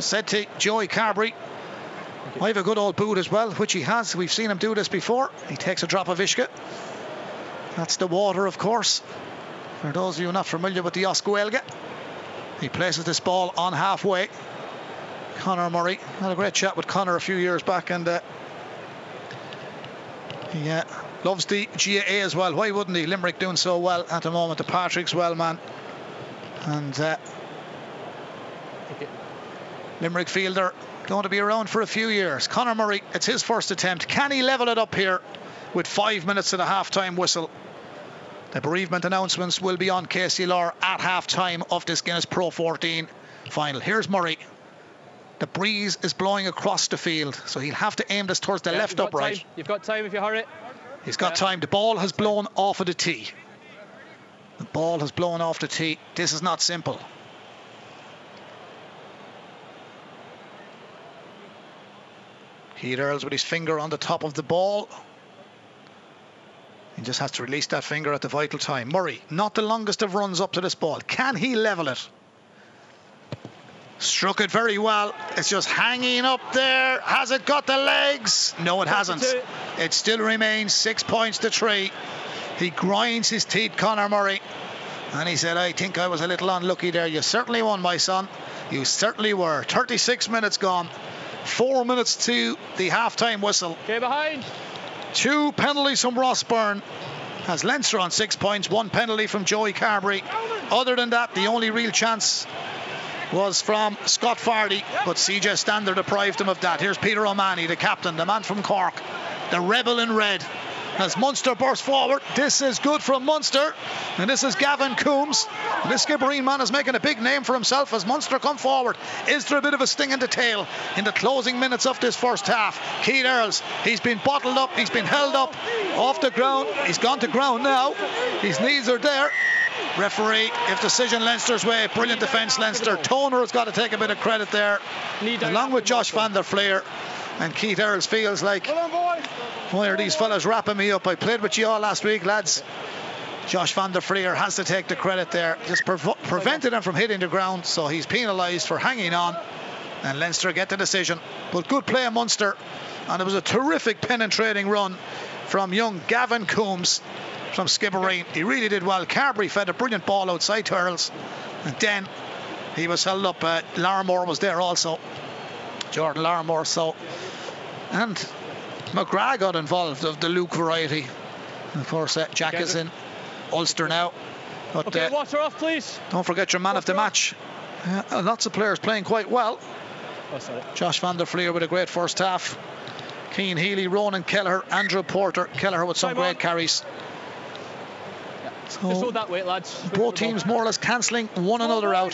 said to Joey Carbery, I have a good old boot as well, which he has. We've seen him do this before. He takes a drop of Ishka. That's the water, of course. For those of you not familiar with the Oscuelga, he places this ball on halfway. Conor Murray had a great chat with Connor a few years back, and uh, he uh, loves the GAA as well. Why wouldn't he? Limerick doing so well at the moment. The Patrickswell, man. And uh. Limerick fielder going to be around for a few years. Conor Murray, it's his first attempt. Can he level it up here with five minutes to the half-time whistle? The bereavement announcements will be on KCLR at half-time of this Guinness Pro 14 final. Here's Murray. The breeze is blowing across the field, so he'll have to aim this towards the Yeah, left upright. time. You've got time if you hurry. He's got Yeah. time. The ball has blown off of the tee. The ball has blown off the tee. This is not simple. Keith Earls with his finger on the top of the ball. He just has to release that finger at the vital time. Murray, not the longest of runs up to this ball. Can he level it? Struck it very well. It's just hanging up there. Has it got the legs? No, it hasn't. It still remains six points to three. He grinds his teeth, Conor Murray. And he said, I think I was a little unlucky there. You certainly won, my son. You certainly were. 36 minutes gone. Four minutes to the half-time whistle. Okay, behind. Two penalties from Ross Byrne. Has Leinster on six points. One penalty from Joey Carbery. Other than that, the only real chance was from Scott Fardy, but CJ Stander deprived him of that. Here's Peter O'Mahony, the captain, the man from Cork, the rebel in red. As Munster burst forward, this is good from Munster, and this is Gavin Coombs. And this Skibbereen man is making a big name for himself as Munster come forward. Is there a bit of a sting in the tail in the closing minutes of this first half? Keith Earls, he's been bottled up, he's been held up off the ground. He's gone to ground now. His knees are there. Referee, if decision Leinster's way, brilliant defence Leinster. Toner has got to take a bit of credit there, along with Josh van der Flier. And Keith Earls feels like, why are these fellas wrapping me up? I played with you all last week, lads. Josh van der Flier has to take the credit there. Just pre- prevented him from hitting the ground, so he's penalised for hanging on. And Leinster get the decision. But good play Munster. And it was a terrific penetrating run from young Gavin Coombs from Skibbereen. He really did well. Carbery fed a brilliant ball outside to Earls. And then he was held up. Uh, Larmour was there also. Jordan Larmour. So, and McGrath got involved of the Luke variety. Of course, uh, Jack is in Ulster now. But, Okay, uh, water off, please. don't forget your man of the match. Uh, lots of players playing quite well. Oh. Josh van der Flier with a great first half. Cian Healy, Ronan Kelleher, Andrew Porter. Kelleher with some Time great on. carries. Just So hold that weight, lads. Just both teams more or less cancelling one another out.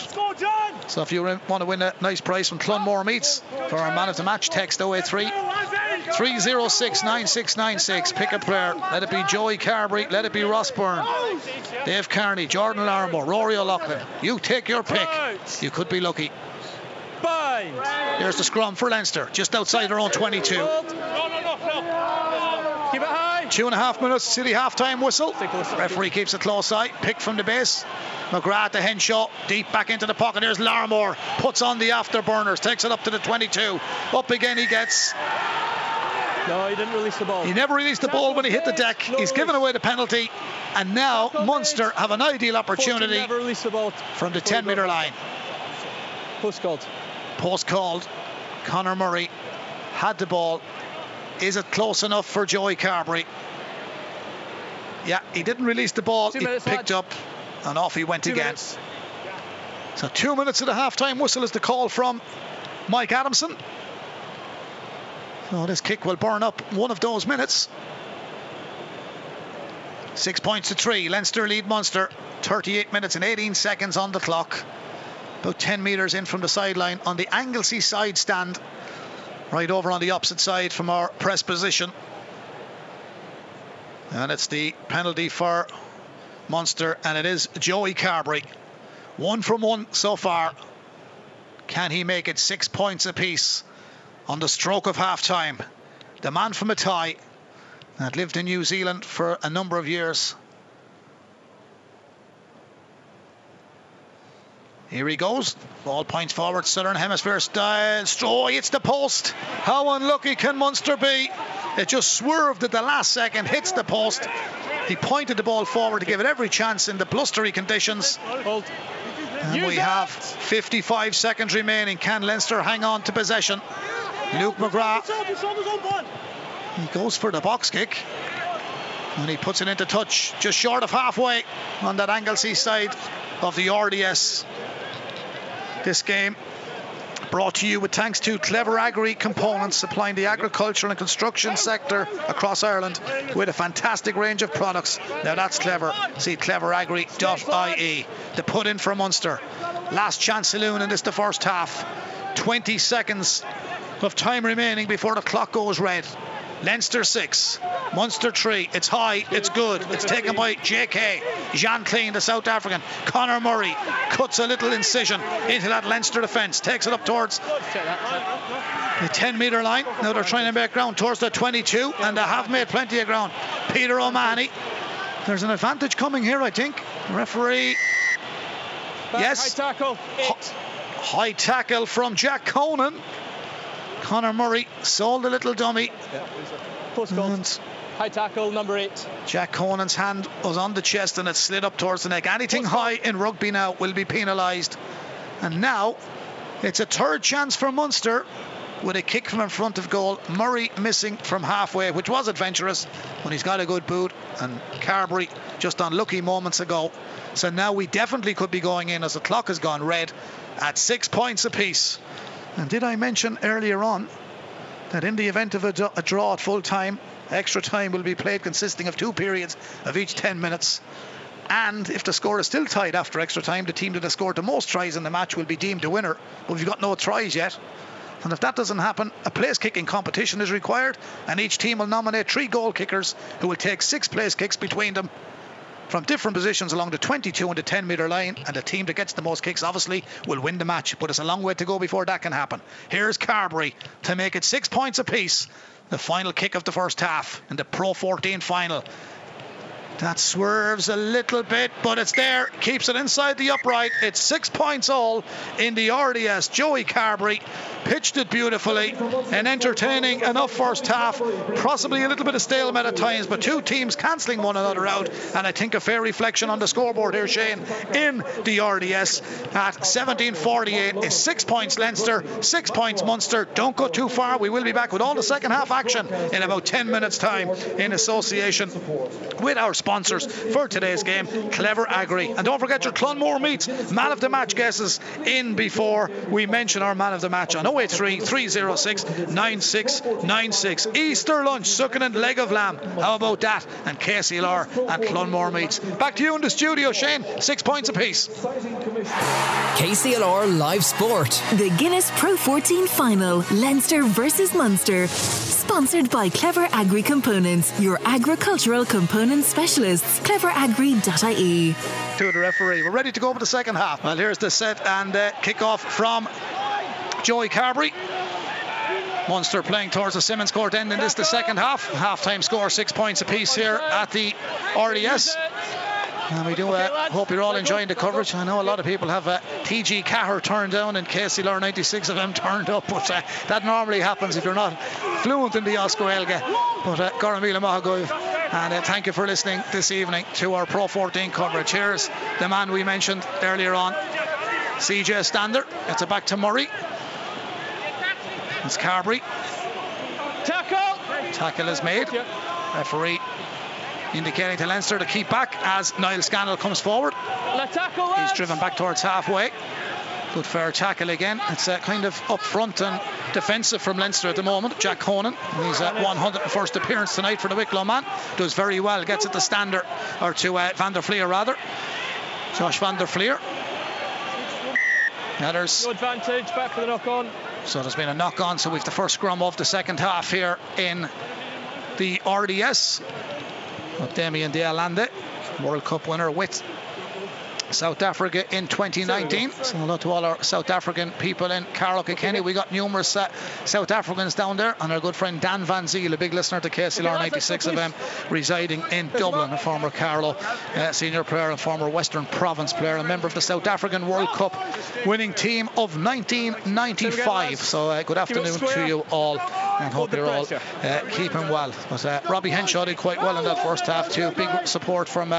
So if you want to win a nice prize from Clonmore Meats for our man of the match, text 083 306 9696. Pick a player. Let it be Joey Carbery. Let it be Ross Byrne. Dave Kearney, Jordan Larmour, Rory O'Loughlin. You take your pick. You could be lucky. Here's the scrum for Leinster, just outside their own 22. No, no, no, no. Keep it high. Two and a half minutes City the half time whistle. Take a listen. Referee keeps a close eye. Pick from the base. McGrath to Henshaw. Deep back into the pocket. There's Larmour. Puts on the afterburners. Takes it up to the 22. Up again he gets. No, he didn't release the ball. He never released the ball when he hit the deck. He's given away the penalty. And now Munster have an ideal opportunity the ball. from the 10 metre line. Post called. Post called. Conor Murray had the ball. Is it close enough for Joey Carbery? Yeah, he didn't release the ball. Two He picked up and off he went Two again. minutes. So two minutes of the half-time whistle is the call from Mike Adamson. So this kick will burn up one of those minutes. Six points to three. Leinster lead Munster. 38 minutes and 18 seconds on the clock. About 10 metres in from the sideline on the Anglesey side stand. Right over on the opposite side from our press position. And it's the penalty for Munster, and it is Joey Carbery. One from one so far. Can he make it six points apiece on the stroke of half time? The man from Matai that lived in New Zealand for a number of years. Here he goes. Ball points forward, Southern Hemisphere style. Oh, it's the post. How unlucky can Munster be? It just swerved at the last second, hits the post. He pointed the ball forward to give it every chance in the blustery conditions. And we have 55 seconds remaining. Can Leinster hang on to possession? Luke McGrath. He goes for the box kick. And he puts it into touch just short of halfway on that Anglesey side of the RDS. This game brought to you with thanks to Clever Agri Components supplying the agricultural and construction sector across Ireland with a fantastic range of products. Now that's clever. See cleveragri.ie. The put in for Munster. Last chance saloon in this the first half. 20 seconds of time remaining before the clock goes red. Leinster 6, Munster 3. It's high, it's good. It's taken by JK. Jean Kleyn, the South African. Conor Murray cuts a little incision into that Leinster defence. Takes it up towards the 10 metre line. Now they're trying to make ground towards the 22, and they have made plenty of ground. Peter O'Mahony. There's an advantage coming here, I think. Referee. Back, Yes. High tackle. High tackle from Jack Conan. Conor Murray sold a little dummy. Post called. And High tackle, number eight. Jack Conan's hand was on the chest and it slid up towards the neck. Anything high in rugby now will be penalised. And now it's a third chance for Munster with a kick from in front of goal. Murray missing from halfway, which was adventurous when he's got a good boot. And Carbery just unlucky moments ago. So now we definitely could be going in as the clock has gone red at six points apiece. And did I mention earlier on that in the event of a, do- a draw at full time, extra time will be played consisting of two periods of each 10 minutes. And if the score is still tied after extra time, the team that has scored the most tries in the match will be deemed the winner. But we've got no tries yet. And if that doesn't happen, a place kicking competition is required, and each team will nominate three goal kickers who will take six place kicks between them. From different positions along the 22 and the 10 metre line, and the team that gets the most kicks obviously will win the match. But it's a long way to go before that can happen. Here's Carbery to make it six points apiece. The final kick of the first half in the Pro 14 final. That swerves a little bit, but it's there. Keeps it inside the upright. It's six points all in the RDS. Joey Carbery pitched it beautifully. An entertaining enough first half. Possibly a little bit of stalemate at times, but two teams cancelling one another out. And I think a fair reflection on the scoreboard here, Shane, in the RDS at 17:48 is six points Leinster, six points Munster. Don't go too far. We will be back with all the second half action in about 10 minutes' time in association with our sponsors for today's game, Clever Agri. And don't forget your Clonmore Meats man of the match guesses in before we mention our man of the match on 083 306 9696. Easter lunch, sucking and leg of lamb. How about that? And KCLR and Clonmore Meats. Back to you in the studio, Shane. Six points apiece. KCLR Live Sport. The Guinness Pro 14 final, Leinster versus Munster. Sponsored by Clever Agri Components, your agricultural component specialists. Cleveragri.ie. To the referee. We're ready to go for the second half. Well, here's the set and uh, kick off from Joey Carbery. Munster playing towards the Simmonscourt end in this the second half. Half time score six points apiece here at the RDS. And we do uh, hope you're all enjoying the coverage. I know a lot of people have uh, TG Cahir turned down and Casey KCLR 96 of them turned up, but uh, that normally happens if you're not fluent in the Oscar Elga. But uh, Goramila Mahagoy, and uh, thank you for listening this evening to our Pro 14 coverage. Here's the man we mentioned earlier on, CJ Stander. It's a back to Murray. It's Carbery. Tackle. Tackle is made. Referee indicating to Leinster to keep back as Niall Scannell comes forward. He's driven back towards halfway. Good fair tackle again. It's uh, kind of up front and defensive from Leinster at the moment. Jack Conan, he's uh, 101st appearance tonight for the Wicklow man. Does very well. Gets it to Stander, or to uh, Van der Flier rather. Josh Van der Flier. Now there's No advantage. Back for the knock on. so there's been a knock on. So we've the first scrum of the second half here in the RDS. Of Damian De Allende, World Cup winner with South Africa in 2019. So hello to all our South African people in Carlow Kilkenny. We got numerous uh, South Africans down there, and our good friend Dan Van Ziel, a big listener to KCLR 96 of them, residing in Dublin, a former Carlow uh, senior player, a former Western Province player, a member of the South African World Cup winning team of 1995. So uh, good afternoon to you all, and hope you're all uh, keeping well. But uh, Robbie Henshaw did quite well in that first half too. Big support from.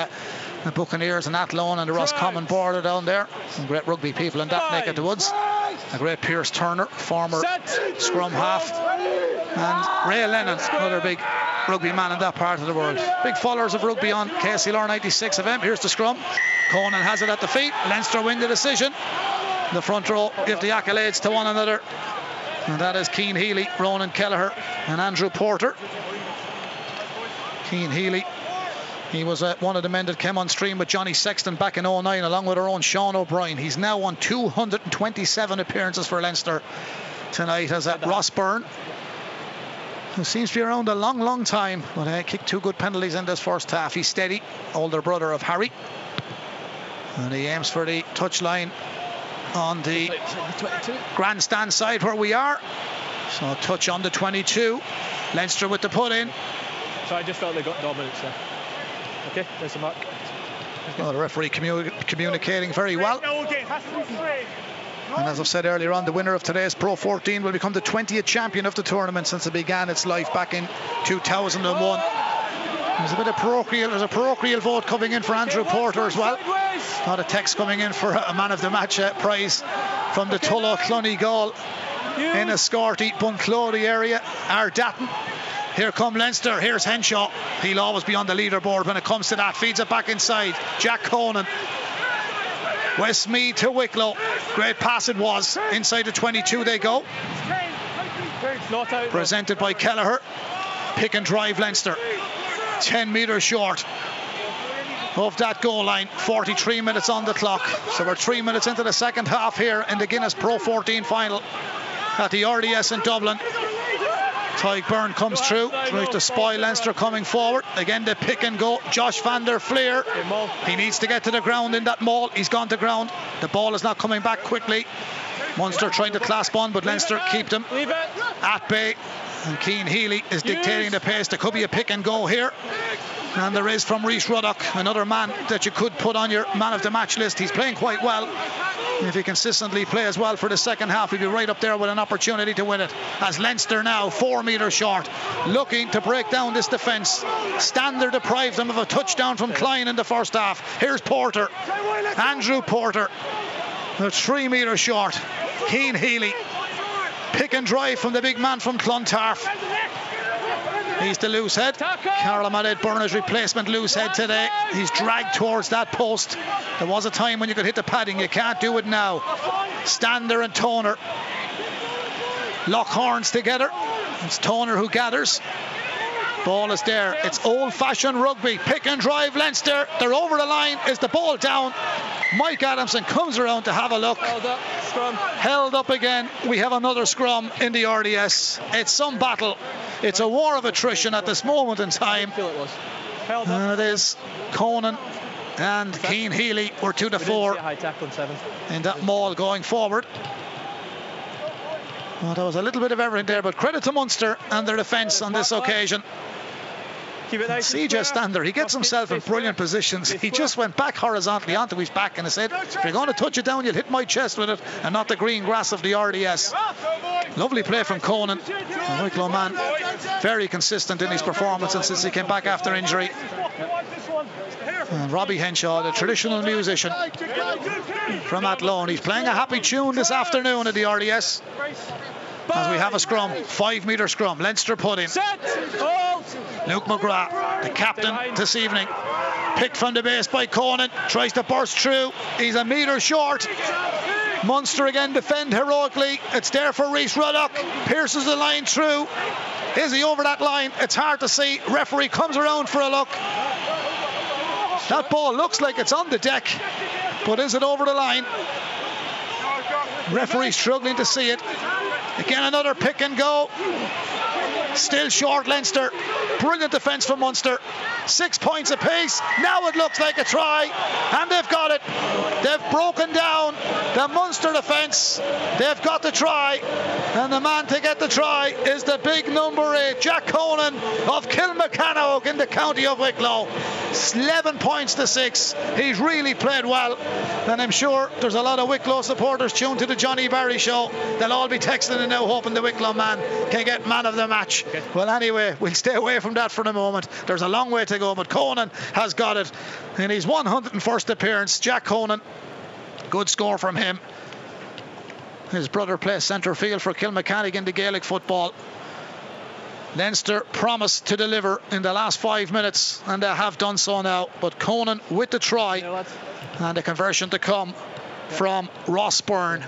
The Buccaneers and Athlone and the Ross Roscommon border down there. Some great rugby people in that neck of the woods. A great Pierce Turner, former Set. scrum half. And Ray Lennon, another big rugby man in that part of the world. Big followers of rugby on KCLR 96 of M. Here's the scrum. Conan has it at the feet. Leinster win the decision. The front row give the accolades to one another. And that is Cian Healy, Ronan Kelleher, and Andrew Porter. Cian Healy he was uh, one of the men that came on stream with Johnny Sexton back in 09, along with our own Sean O'Brien. He's now on 227 appearances for Leinster tonight as uh, Ross Byrne, who seems to be around a long, long time, but uh, kicked two good penalties in this first half. He's steady, older brother of Harry. And he aims for the touchline on the grandstand side where we are. So touch on the 22. Leinster with the put in. So I just felt they got dominance there. Okay, there's the mark. Well, the referee commu- communicating very well. No game. Has to be free. And as I've said earlier on, the winner of today's Pro 14 will become the 20th champion of the tournament since it began its life back in 2001. There's a bit of parochial, there's a parochial vote coming in for Andrew Porter as well. Not a text coming in for a man of the match uh, prize from the Tullow Cluny Gall in a Scorty, Bunclody area. Ardattin. Here come Leinster. Here's Henshaw. He'll always be on the leaderboard when it comes to that. Feeds it back inside. Jack Conan. Westmead to Wicklow. Great pass it was. Inside the 22 they go. Presented by Kelleher. Pick and drive Leinster. 10 metres short of that goal line. 43 minutes on the clock. So we're three minutes into the second half here in the Guinness Pro 14 final at the RDS in Dublin. Tadhg Beirne comes through, tries to spoil Leinster coming forward. Again, the pick and go. Josh van der Flier. He needs to get to the ground in that maul. He's gone to ground. The ball is not coming back quickly. Munster trying to clasp on, but Leinster keep them at bay. And Cian Healy is dictating the pace. There could be a pick and go here. And there is from Rhys Ruddock, another man that you could put on your man of the match list. He's playing quite well. If he consistently plays well for the second half, he'll be right up there with an opportunity to win it. As Leinster now, four metres short, looking to break down this defence. Stander deprived them of a touchdown from Kleyn in the first half. Here's Porter, Andrew Porter. Three metres short. Cian Healy. Pick and drive from the big man from Clontarf. He's the loose head. Carl Ahmad Burner's replacement loose head today. He's dragged towards that post. There was a time when you could hit the padding. You can't do it now. Stander and Toner. Lock horns together. It's Toner who gathers. Ball is there. It's old fashioned rugby. Pick and drive Leinster. They're over the line. Is the ball down? Mike Adamson comes around to have a look. Held up, scrum. Held up again. We have another scrum in the RDS. It's some battle. It's a war of attrition at this moment in time. Feel it was. Held up. And it is Conan and Cian Healy were two to four see a high tackle in that maul going forward. Well, there was a little bit of everything there, but credit to Munster and their defence on this occasion. Keep it nice and CJ. Stander, he gets himself in brilliant positions. He just went back horizontally onto his back and he said, if you're going to touch it down, you'll hit my chest with it and not the green grass of the RDS. Lovely play from Conan. And Wicklow man, very consistent in his performance and since he came back after injury. Robbie Henshaw, the traditional musician from Athlone. He's playing a happy tune this afternoon at the RDS as we have a scrum, five metre scrum. Leinster put in. Luke McGrath, the captain this evening. Picked from the base by Conan, tries to burst through. He's a metre short. Munster again defend heroically. It's there for Rhys Ruddock. Pierces the line through. Is he over that line? It's hard to see. Referee comes around for a look. That ball looks like it's on the deck, but is it over the line? Referee struggling to see it. Again, another pick and go. Still short Leinster. Brilliant defence from Munster. Six points apiece. Now it looks like a try. And they've got it. They've broken down the Munster defence. They've got the try. And the man to get the try is the big number eight, Jack Conan of Kilmacanogue in the county of Wicklow. 11 points to six. He's really played well. And I'm sure there's a lot of Wicklow supporters tuned to the Johnny Barry show. They'll all be texting and now hoping the Wicklow man can get man of the match. Well, anyway, we'll stay away from that for the moment. There's a long way to go, but Conan has got it in his 101st appearance. Jack Conan, good score from him. His brother plays centre field for Kilmacanogue in the Gaelic football. Leinster promised to deliver in the last five minutes, and they have done so now. But Conan with the try and the conversion to come from Ross Byrne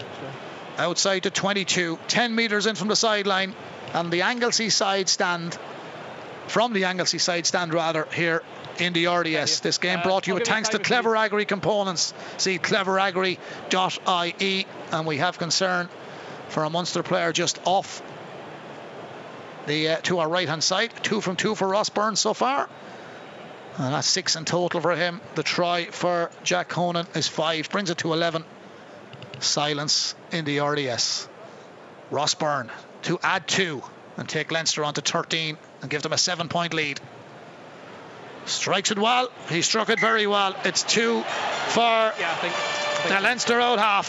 outside the 22, 10 metres in from the sideline, and the Anglesey side stand from the Anglesey side stand rather here in the RDS. This game Uh, brought to you it thanks to Clever Agri Components. See cleveragri.ie, and we have concern for a Munster player just off the uh, to our right hand side. Two from two for Ross Byrne so far. And that's six in total for him. The try for Jack Conan is five, brings it to 11. Silence in the RDS. Ross Byrne to add two and take Leinster on to 13 and give them a seven point lead. Strikes it well. He struck it very well. It's two for Yeah, I think. I the Leinster out half.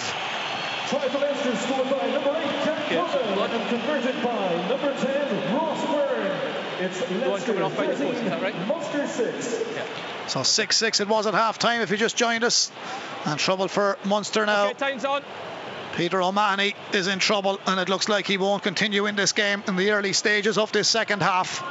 Try for Leinster scored by number 8, Jack Yeah. Conan, and converted by number 10, Ross Byrne. It's one Leinster coming off by the post, is that right? 13, Munster 6. So 6 6 it was at half time if you just joined us. And trouble for Munster now. Okay, time's on. Peter O'Mahony is in trouble, and it looks like he won't continue in this game in the early stages of this second half.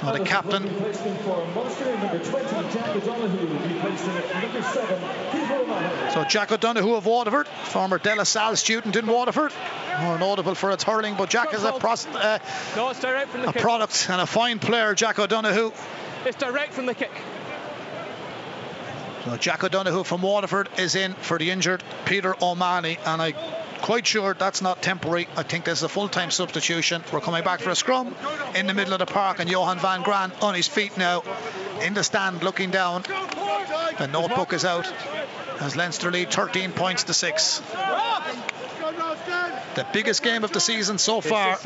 So the captain, for Munster, number 20, Jack O'Donoghue. Replacing number 7, so Jack O'Donoghue of Waterford, former De La Salle student in Waterford, more notable for its hurling, but Jack is a, pros- uh, No, it's direct from the a product and a fine player, Jack O'Donoghue. It's direct from the kick. So Jack O'Donoghue from Waterford is in for the injured Peter O'Mahony, and I quite sure that's not temporary. I think this is a full-time substitution. We're coming back for a scrum in the middle of the park, and Johan van Graan on his feet now in the stand, looking down. The notebook is out as Leinster lead 13 points to six. The biggest game of the season so far.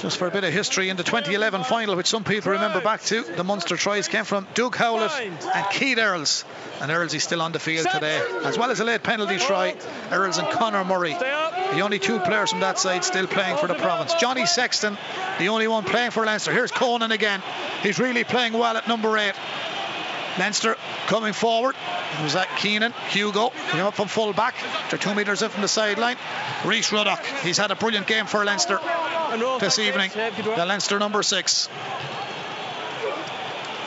Just for a bit of history, in the 2011 final, which some people remember back to, the Munster tries came from Doug Howlett and Keith Earls. And Earls is still on the field today, as well as a late penalty try. Earls and Conor Murray, the only two players from that side still playing for the province. Johnny Sexton, the only one playing for Leinster. Here's Conan again. He's really playing well at number eight. Leinster coming forward. It was that Keenan. Hugo came up from full back. They're two metres in from the sideline. Rhys Ruddock. He's had a brilliant game for Leinster this evening. The Leinster number six.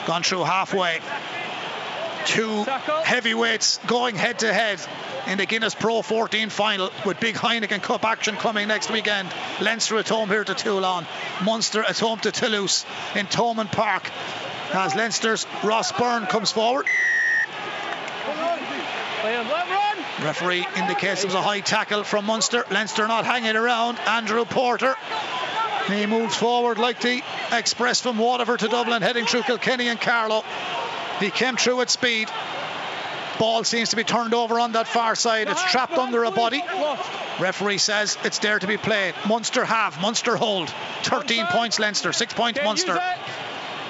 Gone through halfway. Two heavyweights going head to head in the Guinness Pro 14 final with big Heineken Cup action coming next weekend. Leinster at home here to Toulon. Munster at home to Toulouse in Thomond Park as Leinster's Ross Byrne comes forward. Referee indicates it was a high tackle from Munster. Leinster not hanging around. Andrew Porter. He moves forward like the express from Waterford to Dublin, heading through Kilkenny and Carlow. He came through at speed. Ball seems to be turned over on that far side. It's trapped under a body. Referee says it's there to be played. Munster have. Munster hold. 13 points Leinster. 6 points Munster.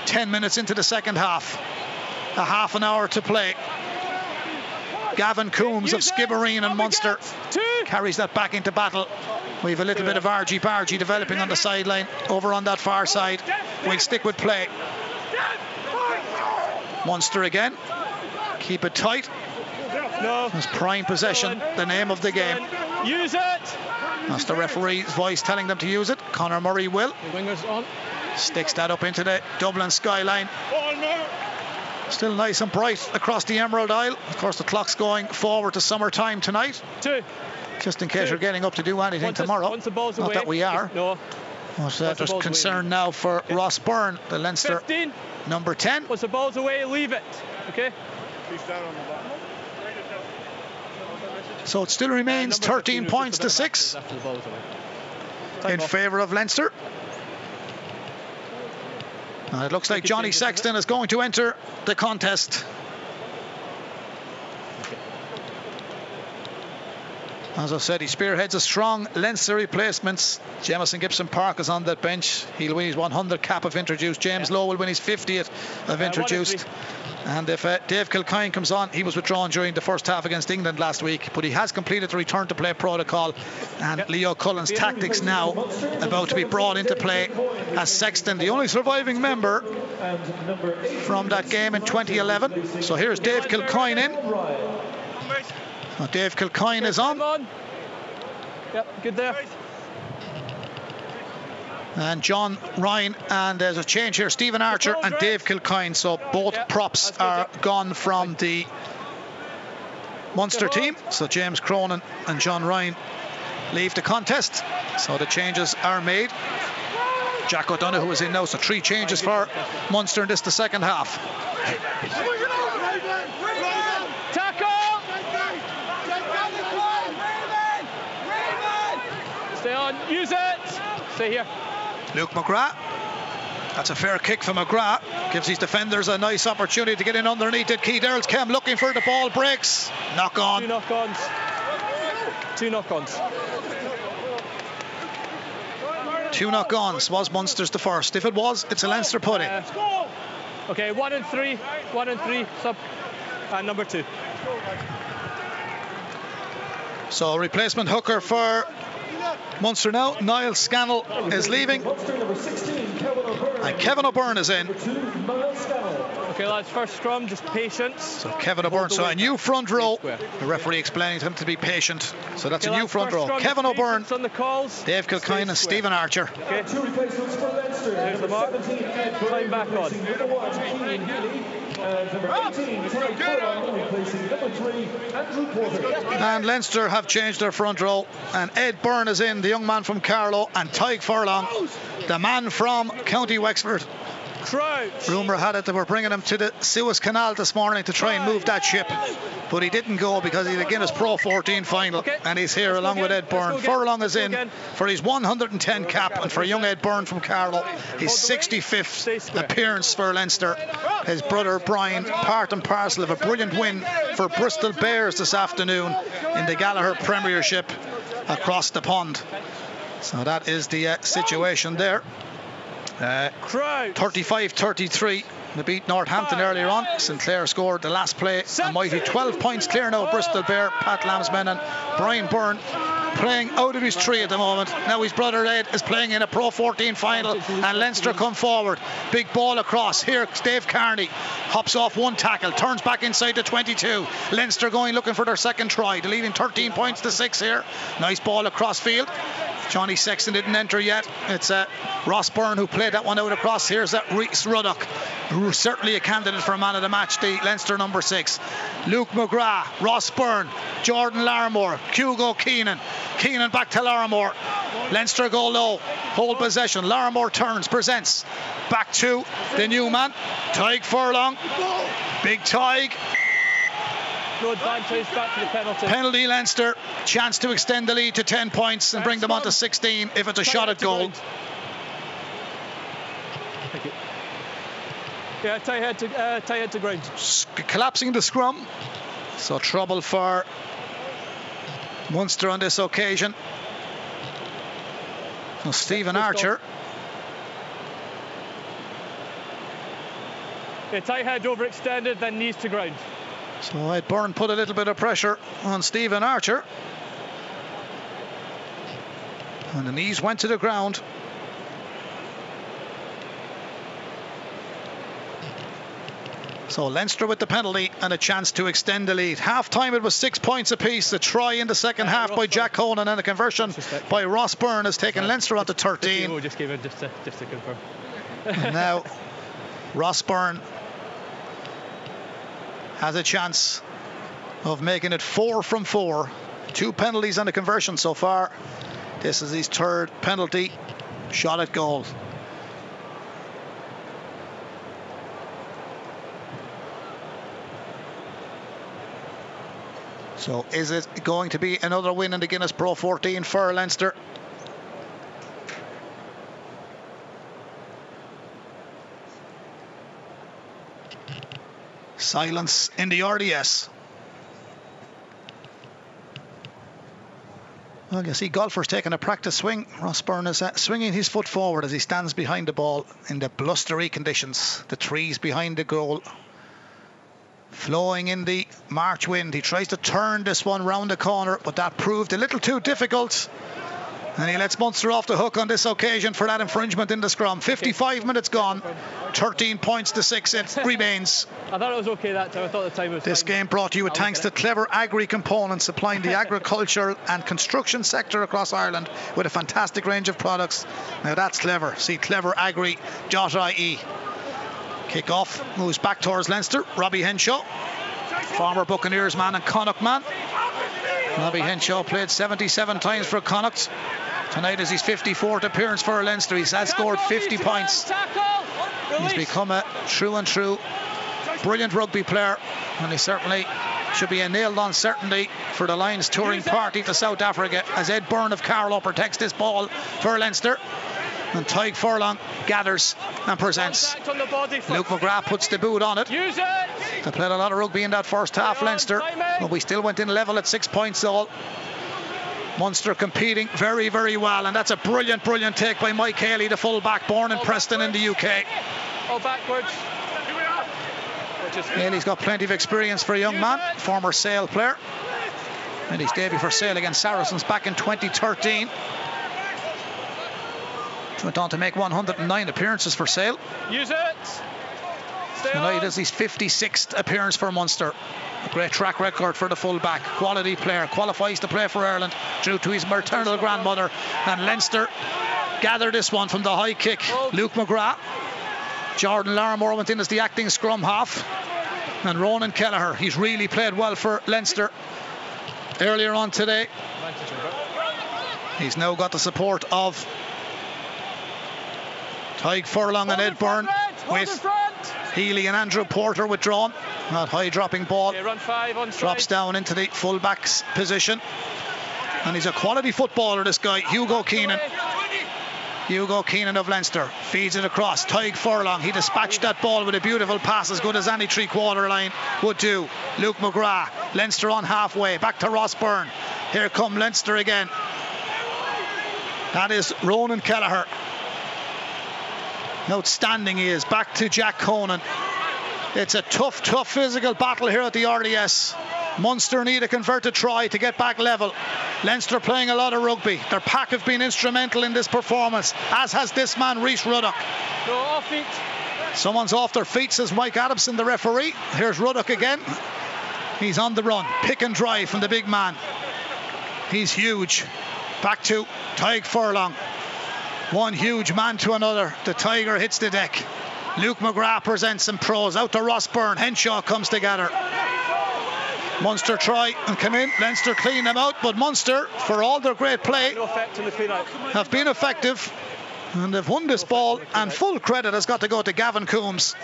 10 minutes into the second half. A half an hour to play. Gavin Coombs of Skibbereen and Munster carries that back into battle. We have a little bit of argy bargy developing on the sideline over on that far side. We'll stick with play. Munster again. Keep it tight. No. It's prime possession, the name of the game. Use it. That's the referee's voice telling them to use it. Conor Murray will. The wingers on. Sticks that up into the Dublin skyline. Still nice and bright across the Emerald Isle. Of course, the clock's going forward to summertime tonight. Two. Just in case Two. you're getting up to do anything Once tomorrow. once Not away. that we are. No. But uh, Once the there's concern away. now for Ross Byrne, the Leinster 15. number 10. Once the ball's away, leave it. Okay? So it still remains Number 13 points to a bit of 6 after the ball's away. Time in favour of Leinster. And it looks like Johnny Sexton is going to enter the contest. As I said, he spearheads a strong Leinster replacements. Jamison Gibson Park is on that bench. He'll win his 100 cap if introduced. James Lowe will win his 50th if introduced. And if uh, Dave Kilcoyne comes on, he was withdrawn during the first half against England last week, but he has completed the return to play protocol. And Leo Cullen's tactics now about to be brought into play as Sexton, the only surviving member from that game in 2011. So here's Dave Kilcoyne in. Now Dave Kilcoyne is on, on. Yep, good there. And John Ryan, and there's a change here. Stephen Archer and Dave Kilcoyne. So both Yeah, props are gone from the Munster team. So James Cronin and John Ryan leave the contest. So the changes are made. Jack O'Donoghue is in now, so three changes for Munster in this the second half. Tackle! Stay on. Use it. Stay here. Luke McGrath. That's a fair kick for McGrath. Gives his defenders a nice opportunity to get in underneath it. Keith Earls came looking for the ball, breaks. Knock on. Two knock-ons. Two knock-ons. Two knock ons. Was Munster's the first? If it was, it's a Leinster pudding. Uh, okay, one and three. One and three. Sub. And number two. So replacement hooker for Munster now. Niall Scannell is leaving. And Kevin O'Byrne is in. Okay, lads, first scrum, just patience. So Kevin O'Byrne. So a new front row. The referee explaining to him to be patient. So that's a new lads, front row. Kevin O'Byrne, on the calls. Dave Kilcoyne, and Stephen Archer. Okay. Two replacements for Leinster. There's the mark. Number 17, Ed Time back on. And 18, Tadhg Furlong, replacing number three, Andrew Porter. And Leinster have changed their front row. And Ed Byrne is in, the young man from Carlow, and Tadhg Furlong, the man from County Wexford, Crouch. Rumour had it they were bringing him to the Suez Canal this morning to try and move that ship. But he didn't go because he's a Guinness Pro 14 final. Okay. And he's here Let's along with. Ed Byrne. Furlong is in again. for his 110 cap. And for young Ed Byrne from Carlow, his 65th appearance for Leinster. His brother Brian, part and parcel of a brilliant win for Bristol Bears this afternoon in the Gallagher Premiership across the pond. So that is the uh, situation there. Uh, Crouch. 35 33. They beat Northampton earlier on. Sinckler scored the last play. A mighty 12 points clear now. Bristol Bear, Pat Lambsman, and Brian Byrne playing out of his tree at the moment. Now his brother Ed is playing in a Pro 14 final, and Leinster come forward. Big ball across. Here, Dave Kearney hops off one tackle, turns back inside the 22. Leinster going looking for their second try. They're leading 13 points to six here. Nice ball across field. Johnny Sexton didn't enter yet. It's uh, Ross Byrne who played that one out across. Here's that Rhys Ruddock, who certainly a candidate for a man of the match, the Leinster number six. Luke McGrath, Ross Byrne, Jordan Larmour, Hugo Keenan. Keenan back to Larmour. Leinster go low, hold possession. Larmour turns, presents. Back to the new man, Tadhg Furlong. Big Tadhg, Back to the penalty. penalty Leinster. Chance to extend the lead to 10 points and bring them on to 16 if it's a shot at goal. Yeah, tie head to uh, tie head to ground. Collapsing the scrum. So trouble for Munster on this occasion. So Stephen. Archer. Yeah, tie head overextended, then knees to ground. So Ed Byrne put a little bit of pressure on Stephen Archer. And the knees went to the ground. So Leinster with the penalty and a chance to extend the lead. Half time it was six points apiece. A try in the second half by Jack Conan and then a conversion by Ross Byrne has taken Leinster on to 13. Oh, just just to just to confirm. Now Ross Byrne has a chance of making it four from four. Two penalties and a conversion so far. This is his third penalty shot at goal. So is it going to be another win in the Guinness Pro 14 for Leinster? Silence in the RDS. Well, you see golfers taking a practice swing. Ross Byrne is uh, swinging his foot forward as he stands behind the ball in the blustery conditions. The trees behind the goal flowing in the March wind. He tries to turn this one round the corner, but that proved a little too difficult. And he lets Munster off the hook on this occasion for that infringement in the scrum. 55 minutes gone, 13 points to 6 it remains. I thought it was okay that time. I thought the time was. This fine. game brought to you with thanks to Clever Agri Components, supplying the agriculture and construction sector across Ireland with a fantastic range of products. Now that's clever. See cleveragri.ie. Kick off, moves back towards Leinster. Robbie Henshaw, former Buccaneers man and Connacht man. Robbie Henshaw played 77 times for Connacht. Tonight is his 54th appearance for Leinster. He's has scored 50 points. He's become a true and true brilliant rugby player, and he certainly should be a nailed on certainty for the Lions touring party to South Africa as Ed Byrne of Carlow protects this ball for Leinster. And Tadhg Furlong gathers and presents. Contact on the body foot. Luke McGrath puts the boot on it. It. They played a lot of rugby in that first half, Leinster, but we still went in level at six points all. Munster competing very, very well, and that's a brilliant, brilliant take by Mike Haley, the full-back, born in oh, Preston in the UK. Oh, backwards. Haley's got plenty of experience for a young man, former Sale player. And his debut for Sale against Saracens back in 2013. Went on to make 109 appearances for Sale. Use it. Stay Tonight on. is his 56th appearance for Munster. Great track record for the fullback. Quality player. Qualifies to play for Ireland due to his maternal grandmother. And Leinster gather this one from the high kick. Luke McGrath. Jordan Larmour went in as the acting scrum half. And Ronan Kelleher. He's really played well for Leinster earlier on today. He's now got the support of Tadhg Furlong and Ed Byrne. with Healy and Andrew Porter withdrawn. That high dropping ball Okay, run five on drops down into the full back's position. And he's a quality footballer, this guy, Hugo Keenan. Hugo Keenan of Leinster feeds it across. Tadhg Furlong, he dispatched that ball with a beautiful pass, as good as any three quarter line would do. Luke McGrath, Leinster on halfway, back to Ross Byrne. Here come Leinster again. That is Ronan Kelleher. Outstanding he is. Back to Jack Conan. It's a tough, tough physical battle here at the RDS. Munster need a converted try to get back level. Leinster playing a lot of rugby. Their pack have been instrumental in this performance, as has this man, Rhys Ruddock. Someone's off their feet, says Mike Adamson, the referee. Here's Ruddock again. He's on the run. Pick and drive from the big man. He's huge. Back to Tadhg Furlong. One huge man to another. The Tiger hits the deck. Luke McGrath presents some pros. Out to Ross Byrne. Henshaw comes together. Munster try and come in. Leinster clean them out, but Munster, for all their great play, No effect on the clean out. have been effective and they've won this ball. And full credit has got to go to Gavin Coombs.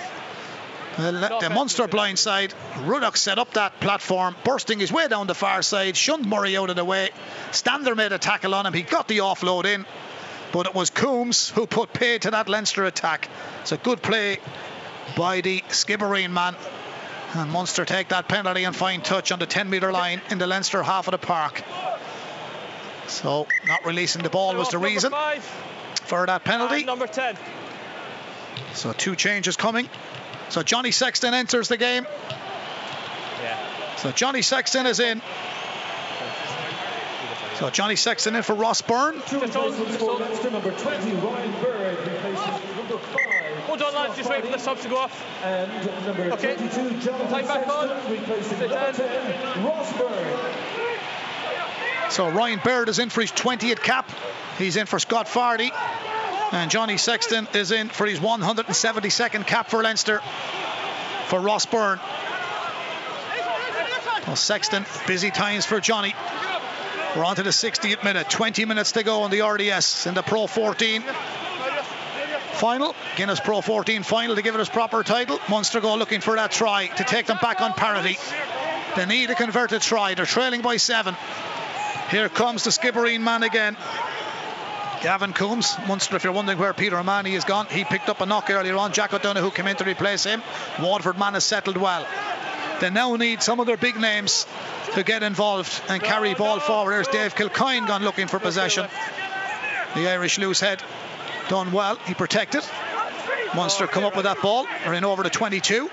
The, the Munster blind side. Ruddock set up that platform, bursting his way down the far side, shunned Murray out of the way. Stander made a tackle on him. He got the offload in, but it was Coombs who put pay to that Leinster attack. It's a good play by the Skibbereen man. And Munster take that penalty and fine touch on the 10 metre line in the Leinster half of the park. So, not releasing the ball was the reason for that penalty. and number 10. So two changes coming. So Johnny Sexton enters the game. Yeah. So Johnny Sexton is in. So Johnny Sexton in for Ross Byrne. Two Just hold, just for hold. Number 20, Ryan Baird, replaces number 5. Hold on, lads. Just wait for the subs to go off. And number Okay. 22, Jonathan Tight back on. Sexton, replacing number 10, Ross Byrne. So Ryan Baird is in for his 20th cap. He's in for Scott Fardy. And Johnny Sexton is in for his 172nd cap for Leinster for Ross Byrne. Well, Sexton, busy times for Johnny. We're on to the 60th minute. 20 minutes to go on the RDS in the Pro 14 final. Guinness Pro 14 final to give it its proper title. Munster go looking for that try to take them back on parity. They need a converted try. They're trailing by seven. Here comes the Skibbereen man again. Gavin Coombs, Munster, if you're wondering where Peter O'Mahony is gone, he picked up a knock earlier on. Jack O'Donoghue came in to replace him. Waterford man has settled well. They now need some of their big names to get involved and carry ball forward. There's Dave Kilcoyne gone looking for possession. The Irish loose head done well. He protected. Munster come up with that ball. Are in over the 22.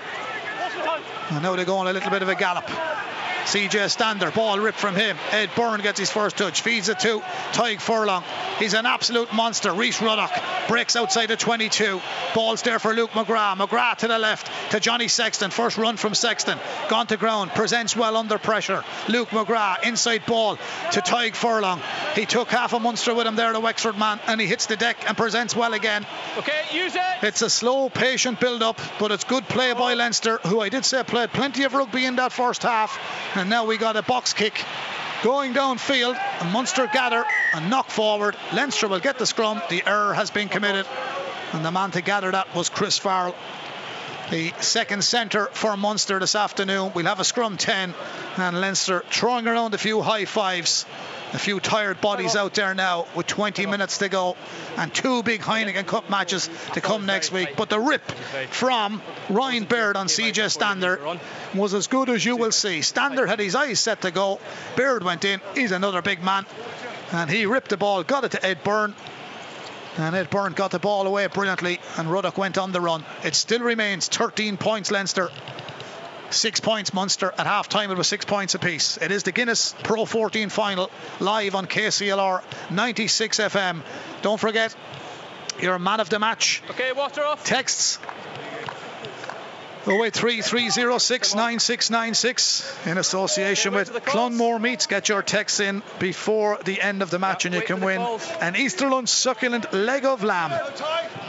And now they're going a little bit of a gallop. CJ Stander, ball ripped from him. Ed Byrne gets his first touch, feeds it to Tadhg Furlong. He's an absolute monster. Rhys Ruddock breaks outside the 22. Ball's there for Luke McGrath. McGrath to the left to Johnny Sexton. First run from Sexton. Gone to ground. Presents well under pressure. Luke McGrath, inside ball to Tadhg Furlong. He took half a Munster with him there, the Wexford man, and he hits the deck and presents well again. Okay, use it. It's a slow, patient build up, but it's good play by oh. Leinster, who I did say played plenty of rugby in that first half. And now we got a box kick going downfield. And Munster gather and knock forward. Leinster will get the scrum. The error has been committed. And the man to gather that was Chris Farrell. The second centre for Munster this afternoon. We'll have a scrum 10 and Leinster throwing around a few high fives. A few tired bodies out there now with 20 minutes to go and two big Heineken Cup matches to come next week. But the rip from Ryan Baird on CJ Stander was as good as you will see. Stander had his eyes set to go. Baird went in. He's another big man. And he ripped the ball, got it to Ed Byrne. And Ed Byrne got the ball away brilliantly, and Ruddock went on the run. It still remains 13 points Leinster, six points Munster. At half time, it was six points apiece. It is the Guinness Pro 14 final live on KCLR 96 FM. Don't forget, you're a man of the match. Okay, water off. Texts 083 306 9696 in association with Clonmore Meats. Get your texts in before the end of the match and you can win an Easter lunch succulent leg of lamb.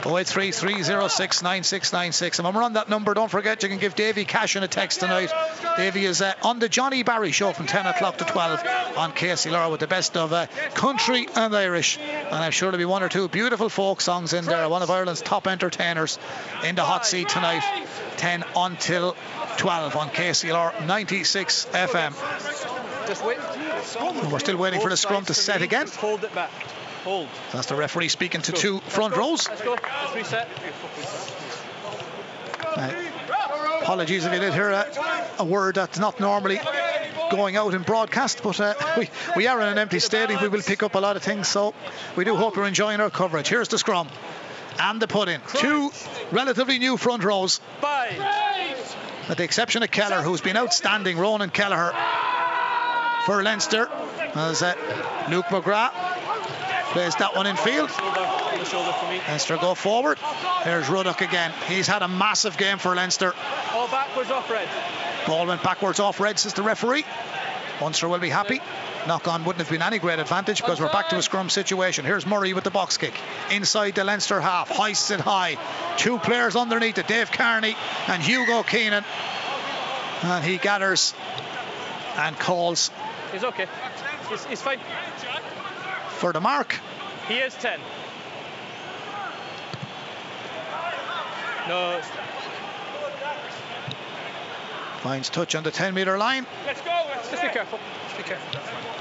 083 306 9696. And when we're on that number, don't forget you can give Davy Cashin a text tonight. Davy is uh, on the Johnny Barry show from 10 o'clock to 12 on KCLR with the best of uh, country and Irish. And I'm sure there'll be one or two beautiful folk songs in there. One of Ireland's top entertainers in the hot seat tonight, 10 until 12 on KCLR 96 FM. We're still waiting for the scrum to set again. Hold it back. Hold. That's the referee speaking to two front rows. Uh, apologies if you did hear a, a word that's not normally going out in broadcast, but uh, we, we are in an empty stadium. We will pick up a lot of things, so we do hope you're enjoying our coverage. Here's the scrum and the put in. Two relatively new front rows, Five. with the exception of Kelleher, who's been outstanding. Ronan Kelleher for Leinster, as uh, Luke McGrath plays that one in field. Shoulder on the shoulder for me. Leinster go forward. There's Ruddock again. He's had a massive game for Leinster. All backwards off red. Ball went backwards off red, says the referee. Munster will be happy. Knock on wouldn't have been any great advantage because we're back to a scrum situation. Here's Murray with the box kick. Inside the Leinster half, hoists it high. Two players underneath it, Dave Kearney and Hugo Keenan. And he gathers and calls He's okay. He's, he's fine. for the mark. He is 10. No. Finds touch on the 10 metre line. Let's go. Let's just be careful. Just be careful.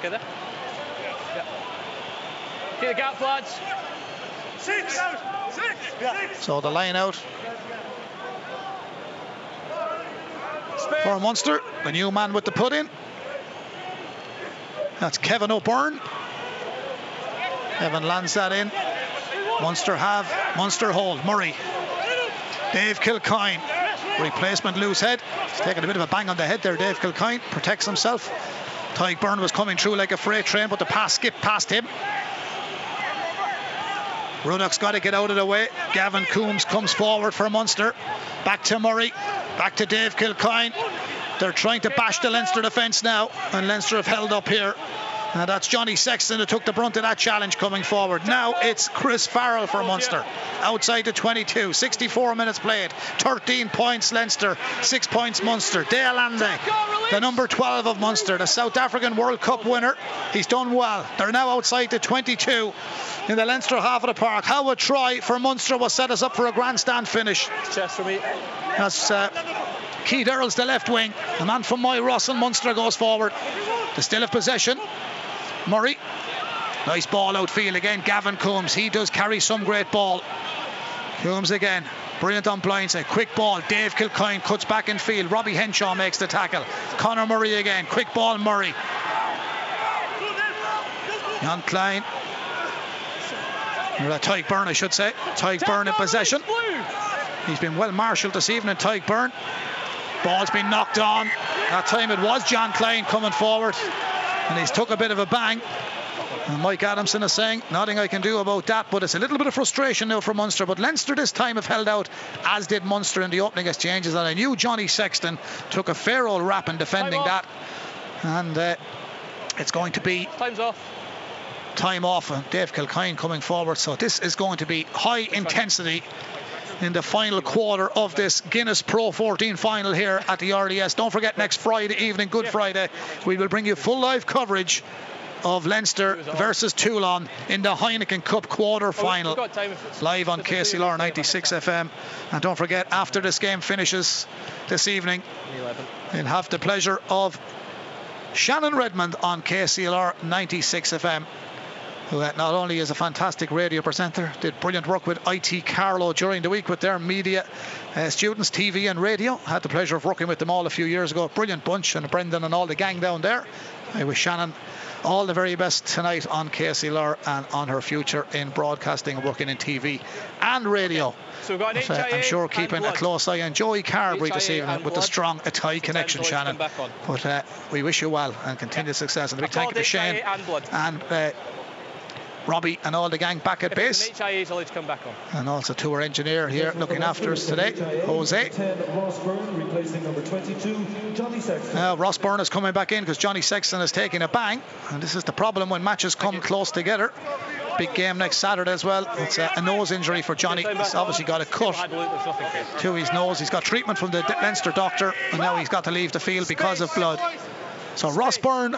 Okay there? Yeah. Okay, the gap, lads. Six. Six. Yeah. So the line out for Munster. The new man with the put in. That's Kevin O'Byrne. Kevin lands that in. Munster have, Munster hold. Murray. Dave Kilcoyne. Replacement loose head. He's taking a bit of a bang on the head there, Dave Kilcoyne. Protects himself. Tadhg Beirne was coming through like a freight train, but the pass skipped past him. Ruddock's got to get out of the way. Gavin Coombs comes forward for Munster. Back to Murray. Back to Dave Kilcoyne. They're trying to bash the Leinster defence now, and Leinster have held up here. And that's Johnny Sexton who took the brunt of that challenge coming forward. Now it's Chris Farrell for Munster. Outside the 22. 64 minutes played. 13 points Leinster. 6 points Munster. De Allende, the number 12 of Munster, the South African World Cup winner. He's done well. They're now outside the 22 in the Leinster half of the park. How a try for Munster will set us up for a grandstand finish. Chest for me. That's uh, Keith Earls, the left wing. The man from Moyross and Munster goes forward. They still have possession. Murray. Nice ball outfield again. Gavin Coombs. He does carry some great ball. Coombs again. Brilliant on blindside. Quick ball. Dave Kilcoyne cuts back in field. Robbie Henshaw makes the tackle. Conor Murray again. Quick ball, Murray. Jean Kleyn. Or, Tadhg Beirne, I should say. Tadhg Beirne in possession. He's been well marshalled this evening, Tadhg Beirne. Ball's been knocked on. That time it was Jean Kleyn coming forward. And he's took a bit of a bang. And Mike Adamson is saying, nothing I can do about that, but it's a little bit of frustration now for Munster. But Leinster this time have held out, as did Munster in the opening exchanges. And I knew Johnny Sexton took a fair old rap in defending that. And uh, it's going to be Time's off. time off and Dave Kilcoyne coming forward. So this is going to be high intensity in the final quarter of this Guinness Pro 14 final here at the RDS. Don't forget next Friday evening, Good Friday, we will bring you full live coverage of Leinster versus Toulon in the Heineken Cup quarter final. Live on KCLR 96 FM. And don't forget, after this game finishes this evening, 11. We'll have the pleasure of Shannon Redmond on KCLR 96 FM, who not only is a fantastic radio presenter, did brilliant work with IT Carlow during the week with their media uh, students, TV and radio. Had the pleasure of working with them all a few years ago. Brilliant bunch, and Brendan and all the gang down there. I wish Shannon all the very best tonight on KCLR and on her future in broadcasting and working in TV and radio. So we've got But, uh, I'm sure keeping a close eye on Joey Carbery this evening with the strong Athy connection, Shannon. But uh, we wish you well and continued success. And a big thank you to Shane and and uh, Robbie and all the gang back at base. it's an HIA's allowed to come back on. And also to our engineer here looking after us today, Jose. Ross Byrne replacing number 22, Johnny Sexton. Now Ross Byrne is coming back in because Johnny Sexton is taking a bang. And this is the problem when matches come close together. Big game next Saturday as well. It's a, a nose injury for Johnny. He's obviously got a cut Had look, there's nothing here. to his nose. He's got treatment from the Leinster doctor, and now he's got to leave the field because of blood. So Ross Byrne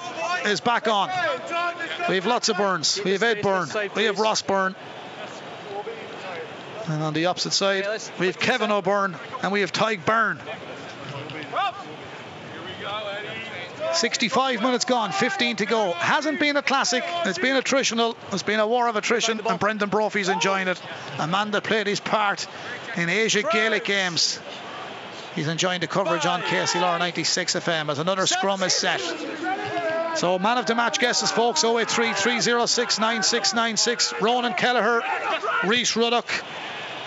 is back on. We have lots of Burns. We have Ed Byrne. We have Ross Byrne. And on the opposite side, we have Kevin O'Byrne and we have Tadhg Beirne. 65 minutes gone, 15 to go. Hasn't been a classic. It's been attritional. It's been a war of attrition, and Brendan Brophy's enjoying it. A man that played his part in Asia Gaelic games. He's enjoying the coverage on KCLR 96 FM as another scrum is set. So, man of the match guesses, folks 083 306 9696. Ronan Kelleher, Rhys Ruddock,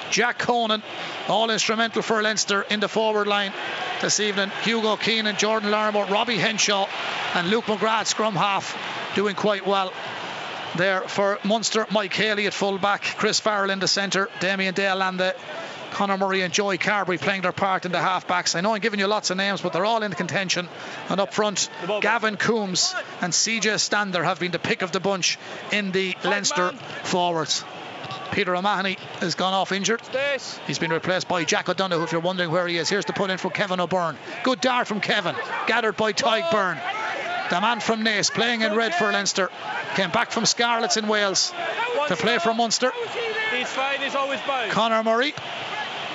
Jack Conan, all instrumental for Leinster in the forward line this evening. Hugo Keane Keenan, Jordan Larmour, Robbie Henshaw, and Luke McGrath, scrum half, doing quite well. There for Munster, Mike Haley at full back, Chris Farrell in the centre, Damian De Allende Conor Murray and Joey Carbery playing their part in the half backs. I know I'm giving you lots of names, but they're all in contention. And up front, Gavin Coombs and CJ Stander have been the pick of the bunch in the Leinster forwards. Peter O'Mahony has gone off injured. He's been replaced by Jack O'Donoghue, if you're wondering where he is. Here's the put in from Kevin O'Byrne. Good dart from Kevin, gathered by Tadhg Beirne. The man from Naas, playing in red for Leinster, came back from Scarlets in Wales to play for Munster. He's fine, he's always bound. Conor Murray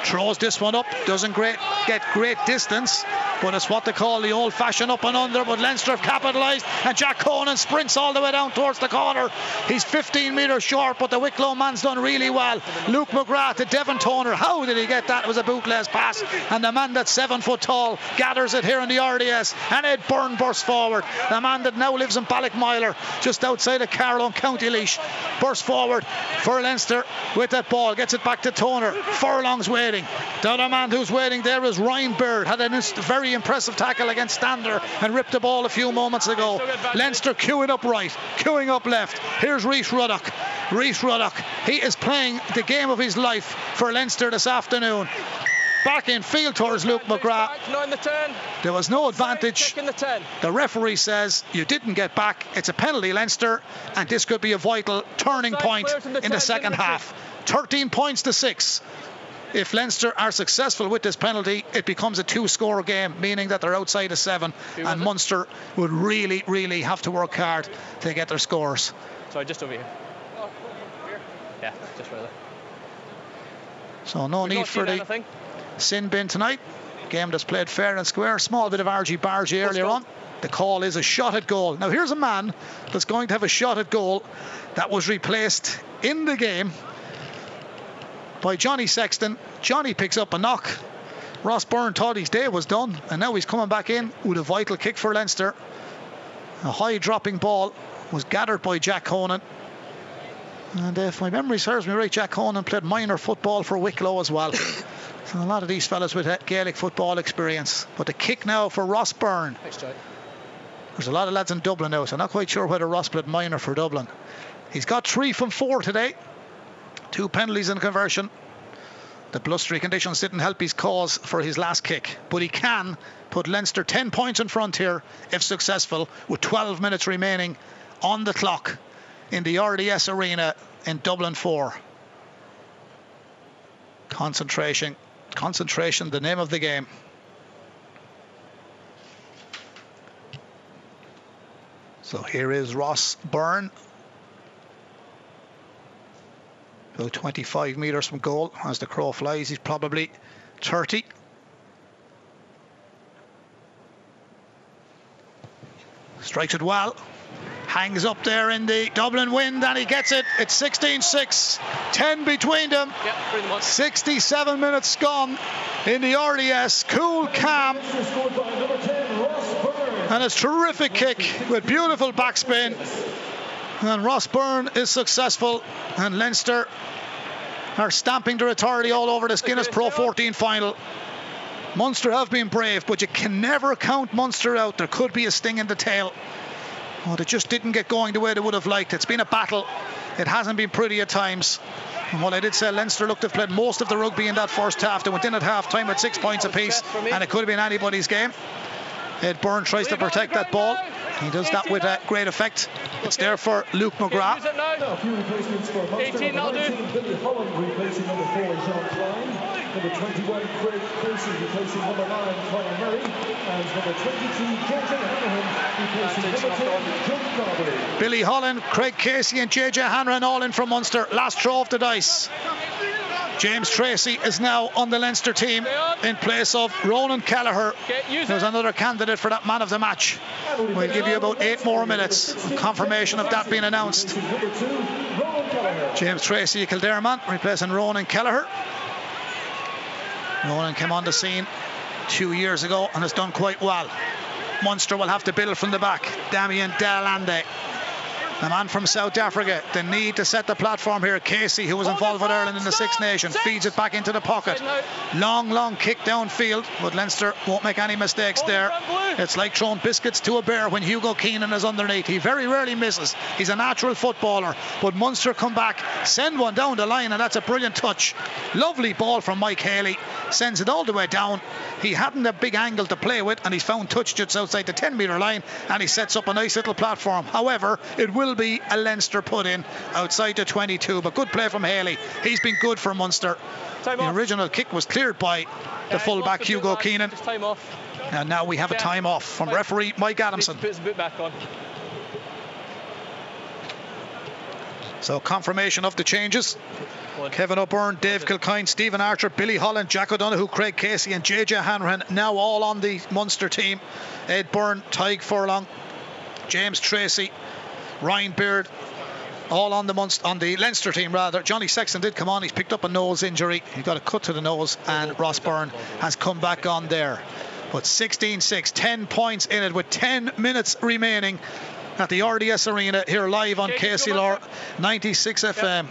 throws this one up, doesn't great get great distance, but it's what they call the old fashioned up and under. But Leinster have capitalised, and Jack Conan sprints all the way down towards the corner. He's 15 metres short, but the Wicklow man's done really well. Luke McGrath, the Devin Toner, how did he get that? It was a bootlays pass, and the man that's seven foot tall gathers it here in the RDS, and Ed Byrne bursts forward. The man that now lives in Ballickmoyler, just outside of Carlow, County Laois, bursts forward for Leinster with that ball, gets it back to Toner. Furlong's waiting. The other man who's waiting there is Ryan Baird. Had a very impressive tackle against Stander and ripped the ball a few moments ago. Leinster queuing up right, queuing up left. Here's Rhys Ruddock. Rhys Ruddock. He is playing the game of his life for Leinster this afternoon. Back in field towards Luke McGrath. Back, not in the 10. There was no advantage. The 10. The referee says you didn't get back. It's a penalty, Leinster, and this could be a vital turning point in the in the 10, second give it a half. 13 points to six. If Leinster are successful with this penalty, it becomes a two-score game, meaning that they're outside of seven, and Munster would really, really have to work hard to get their scores. Sorry, just over here. Yeah, just right there. So no We've need for the anything. sin bin tonight. Game that's played fair and square. Small bit of argy bargy earlier on. The call is a shot at goal. Now here's a man that's going to have a shot at goal that was replaced in the game by Johnny Sexton. Johnny picks up a knock. Ross Byrne thought his day was done, and now he's coming back in with a vital kick for Leinster. A high dropping ball was gathered by Jack Conan. And if my memory serves me right, Jack Conan played minor football for Wicklow as well. so a lot of these fellas with Gaelic football experience. But the kick now for Ross Byrne. Thanks, There's a lot of lads in Dublin now, so I'm not quite sure whether Ross played minor for Dublin. He's got three from four today. Two penalties in conversion. The blustery conditions didn't help his cause for his last kick, but he can put Leinster 10 points in front here if successful, with 12 minutes remaining on the clock in the RDS Arena in Dublin 4. Concentration, concentration, the name of the game. So here is Ross Byrne. About 25 metres from goal as the crow flies. He's probably 30. Strikes it well. Hangs up there in the Dublin wind and he gets it. It's 16 6. 10 between them. Yep, bring them 67 minutes gone in the RDS. Cool, calm. Leinster scored by number 10, Ross Byrne. And it's terrific kick with beautiful backspin. And Ross Byrne is successful. And Leinster are stamping their authority all over this Guinness Pro 14 final. Munster have been brave, but you can never count Munster out. There could be a sting in the tail. Oh, they just didn't get going the way they would have liked. It's been a battle It hasn't been pretty at times. And what I did say, Leinster looked to have played most of the rugby in that first half. They went in at half time with six points apiece, and it could have been anybody's game. Ed Byrne tries to protect that ball. He does that with a great effect. It's there for Luke McGrath. Use it now. Now, a few replacements for Munster. 18, Number that'll do. 19, Billy Holland replacing number 4, Jean Kleyn. Number 21, Craig Casey replacing number 9, Colin Murray. And number 22, Georgia Hanrahan replacing number 10, Billy Holland, Craig Casey, and JJ Hanrahan all in from Munster. Last throw of the dice. James Tracy is now on the Leinster team in place of Ronan Kelleher, who's another candidate for that man of the match. We'll give you about eight more minutes. of Confirmation of that being announced. Number 2, Rowan Gallagher. James Tracy, Kildare man, replacing Ronan Kelleher. Ronan came on the scene two years ago and has done quite well. Munster will have to build from the back. Damian De Allende, the man from South Africa. The need to set the platform here. Casey, who was involved with Ireland in the Six Nations, feeds it back into the pocket. Long, long kick downfield, but Leinster won't make any mistakes there. It's like throwing biscuits to a bear when Hugo Keenan is underneath. He very rarely misses. He's a natural footballer, but Munster come back, send one down the line, and that's a brilliant touch. Lovely ball from Mike Haley, sends it all the way down. He hadn't a big angle to play with, and he's found touch just outside the 10 metre line, and he sets up a nice little platform. However, it will be a Leinster put in outside the 22, but good play from Haley. He's been good for Munster. Time The off. original kick was cleared by the fullback Hugo Keenan, Just time off. and now we have a time off from referee Mike Adamson. Put his boot back on. So confirmation of the changes. Kevin O'Byrne, Dave Kilcoyne, Stephen Archer, Billy Holland, Jack O'Donoghue, Craig Casey and JJ Hanrahan now all on the Munster team. Ed Byrne, Tadhg Furlong, James Tracy, Ryan Baird, all on the Munster, on the Leinster team rather. Johnny Sexton did come on. He's picked up a nose injury. He got a cut to the nose, and Ross Byrne has come back on there. But 16-6, 10 points in it with 10 minutes remaining at the RDS Arena here live on KCLR 96 FM.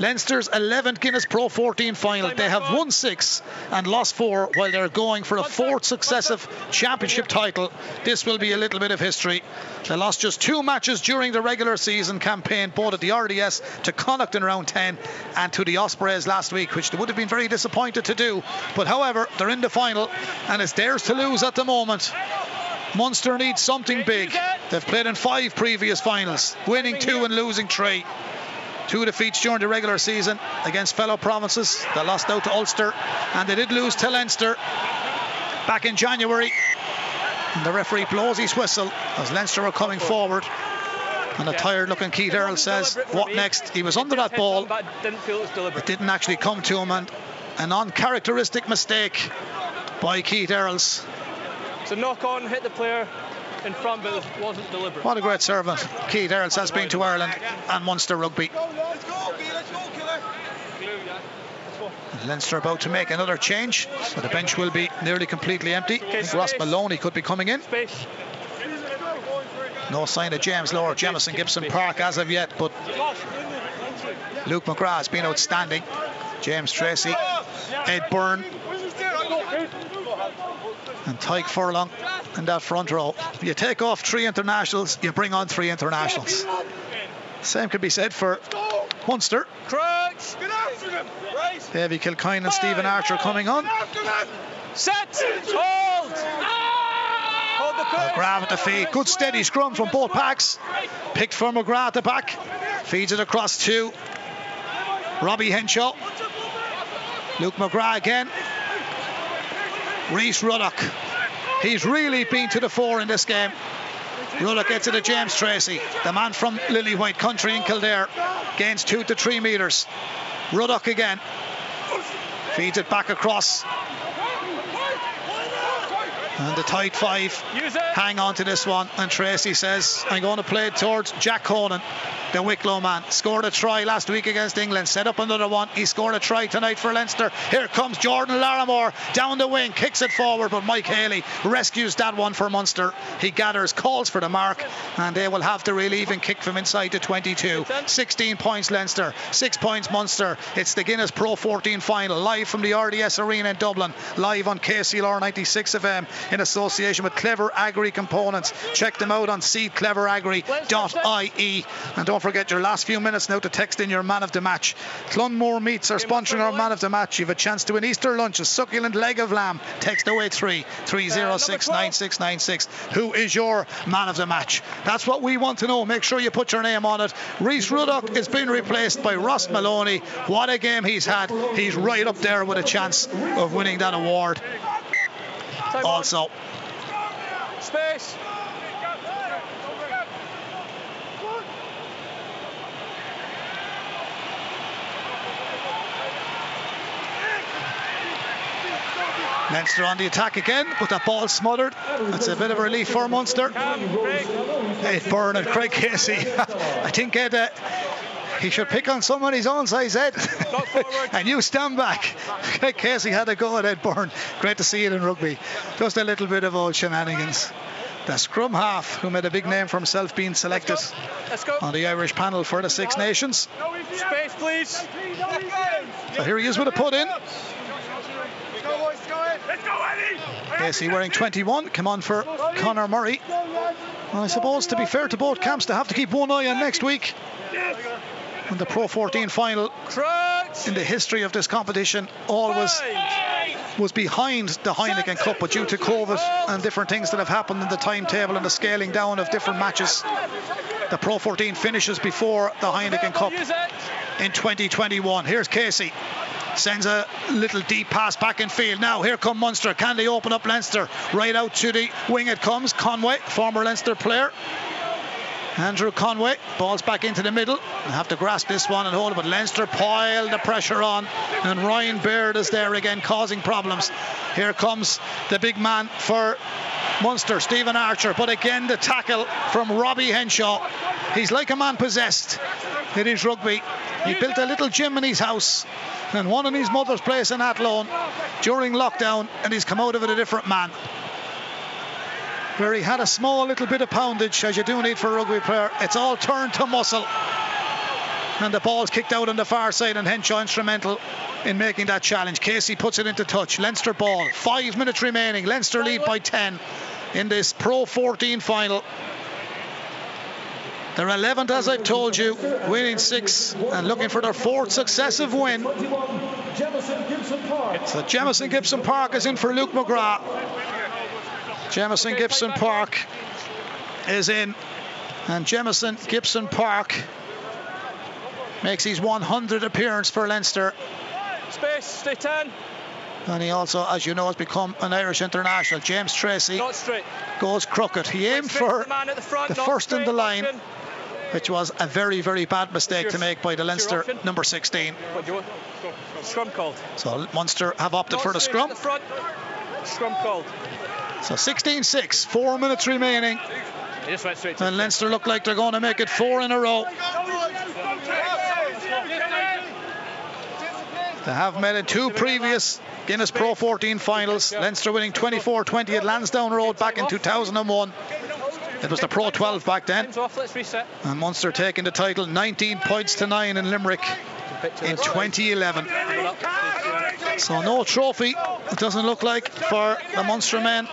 Leinster's 11th Guinness Pro 14 final. They have won six and lost four while they're going for a fourth successive championship title. This will be a little bit of history. They lost just two matches during the regular season campaign, both at the RDS to Connacht in round 10 and to the Ospreys last week, which they would have been very disappointed to do. But however, they're in the final and it's theirs to lose at the moment. Munster needs something big. They've played in five previous finals, winning two and losing three. Two defeats during the regular season against fellow provinces. They lost out to Ulster and they did lose to Leinster back in January. And the referee blows his whistle as Leinster were coming forward. And a tired looking Keith Earl says, What next? He was under that ball. Didn't feel it was deliberate. It didn't actually come to him, and an uncharacteristic mistake by Keith Earls. So knock on, hit the player in front, but it wasn't deliberate. What a great servant Keith Earls has been to Ireland and Munster rugby. Leinster about to make another change, so the bench will be nearly completely empty. I think Ross Molony could be coming in. No sign of James Lowe, Jamison Gibson Park as of yet, but Luke McGrath has been outstanding. James Tracy, Ed Byrne, and Tadhg Furlong in that front row. You take off three internationals, you bring on three internationals. Same could be said for Munster. Crooks. Davy Kilcoyne and Stephen Archer coming on. Set. Hold. Hold the. McGrath at the feet. Good steady scrum from both packs. Picked for McGrath at the back. Feeds it across to Robbie Henshaw. Luke McGrath again. Rhys Ruddock. He's really been to the fore in this game. Ruddock gets it to James Tracy, the man from Lily White Country in Kildare. Gains two to three metres. Ruddock again. Feeds it back across. And the tight five hang on to this one. And Tracy says, I'm going to play it towards Jack Conan, the Wicklow man. Scored a try last week against England, set up another one. He scored a try tonight for Leinster. Here comes Jordan Larmour down the wing, kicks it forward, but Mike Haley rescues that one for Munster. He gathers, calls for the mark, and they will have to the relieving kick from inside the 22. 16 points Leinster, 6 points Munster. It's the Guinness Pro 14 final, live from the RDS Arena in Dublin, live on KCLR 96 FM. In association with Clever Agri Components. Check them out on seedcleveragri.ie. And don't forget your last few minutes now to text in your man of the match. Clonmore Meats are sponsoring our man of the match. You have a chance to win Easter lunch, a succulent leg of lamb. Text 083 306 9696. Who is your man of the match? That's what we want to know. Make sure you put your name on it. Rhys Ruddock is being replaced by Ross Molony. What a game he's had. He's right up there with a chance of winning that award. Also, Space. Leinster on the attack again, but that ball smothered. That's a bit of a relief for Munster. Ed Byrne and Craig Casey. I think Ed, uh, he should pick on someone his own size, Ed. and you stand back. Casey had a go at Ed Byrne. Great to see it in rugby. Just a little bit of old shenanigans. The scrum half, who made a big name for himself being selected Let's go. on the Irish panel for the Six Nations. Space, please. So here he is with a put in. Casey wearing 21, come on for Conor Murray. Well, I suppose to be fair to both camps, they have to keep one eye on next week. And the Pro 14 final in the history of this competition always was behind the Heineken Cup, but due to COVID and different things that have happened in the timetable and the scaling down of different matches, the Pro 14 finishes before the Heineken Cup in 2021. Here's Casey. Sends a little deep pass back in field. Now here come Munster. Can they open up Leinster? Right out to the wing it comes. Conway, former Leinster player. Andrew Conway, balls back into the middle. Have to grasp this one and hold it, but Leinster pile the pressure on, and Ryan Baird is there again, causing problems. Here comes the big man for Munster, Stephen Archer, but again the tackle from Robbie Henshaw. He's like a man possessed. It is rugby. He built a little gym in his house and one in his mother's place in Athlone during lockdown, and he's come out of it a different man where he had a small little bit of poundage, as you do need for a rugby player. It's all turned to muscle. And the ball's kicked out on the far side, and Henshaw instrumental in making that challenge. Casey puts it into touch. Leinster ball. Five minutes remaining. Leinster lead by 10 in this Pro 14 final. They're 11th, as I've told you, winning six and looking for their fourth successive win. So Jamison Gibson Park is in for Luke McGrath. Jamison Gibson Park is in, and Jamison Gibson Park makes his 100th appearance for Leinster. Space. Stay 10. And he also, as you know, has become an Irish international. James Tracy goes crooked. He aimed for the man at the front. the first in the line, Option. which was a very, very bad mistake to make by the Leinster option? number 16. What do you want? Scrum called. So Munster have opted Not for the scrum. the front. Scrum called. So 16-6, four minutes remaining. Just went straight to And Leinster look like they're going to make it four in a row. They have met in two previous Guinness Pro 14 finals. Leinster winning 24-20 at Lansdowne Road back in 2001. It was the Pro 12 back then. Time's off. Let's reset. And Munster taking the title 19 points to 9 in Limerick in 2011. So no trophy, it doesn't look like, for the Munster men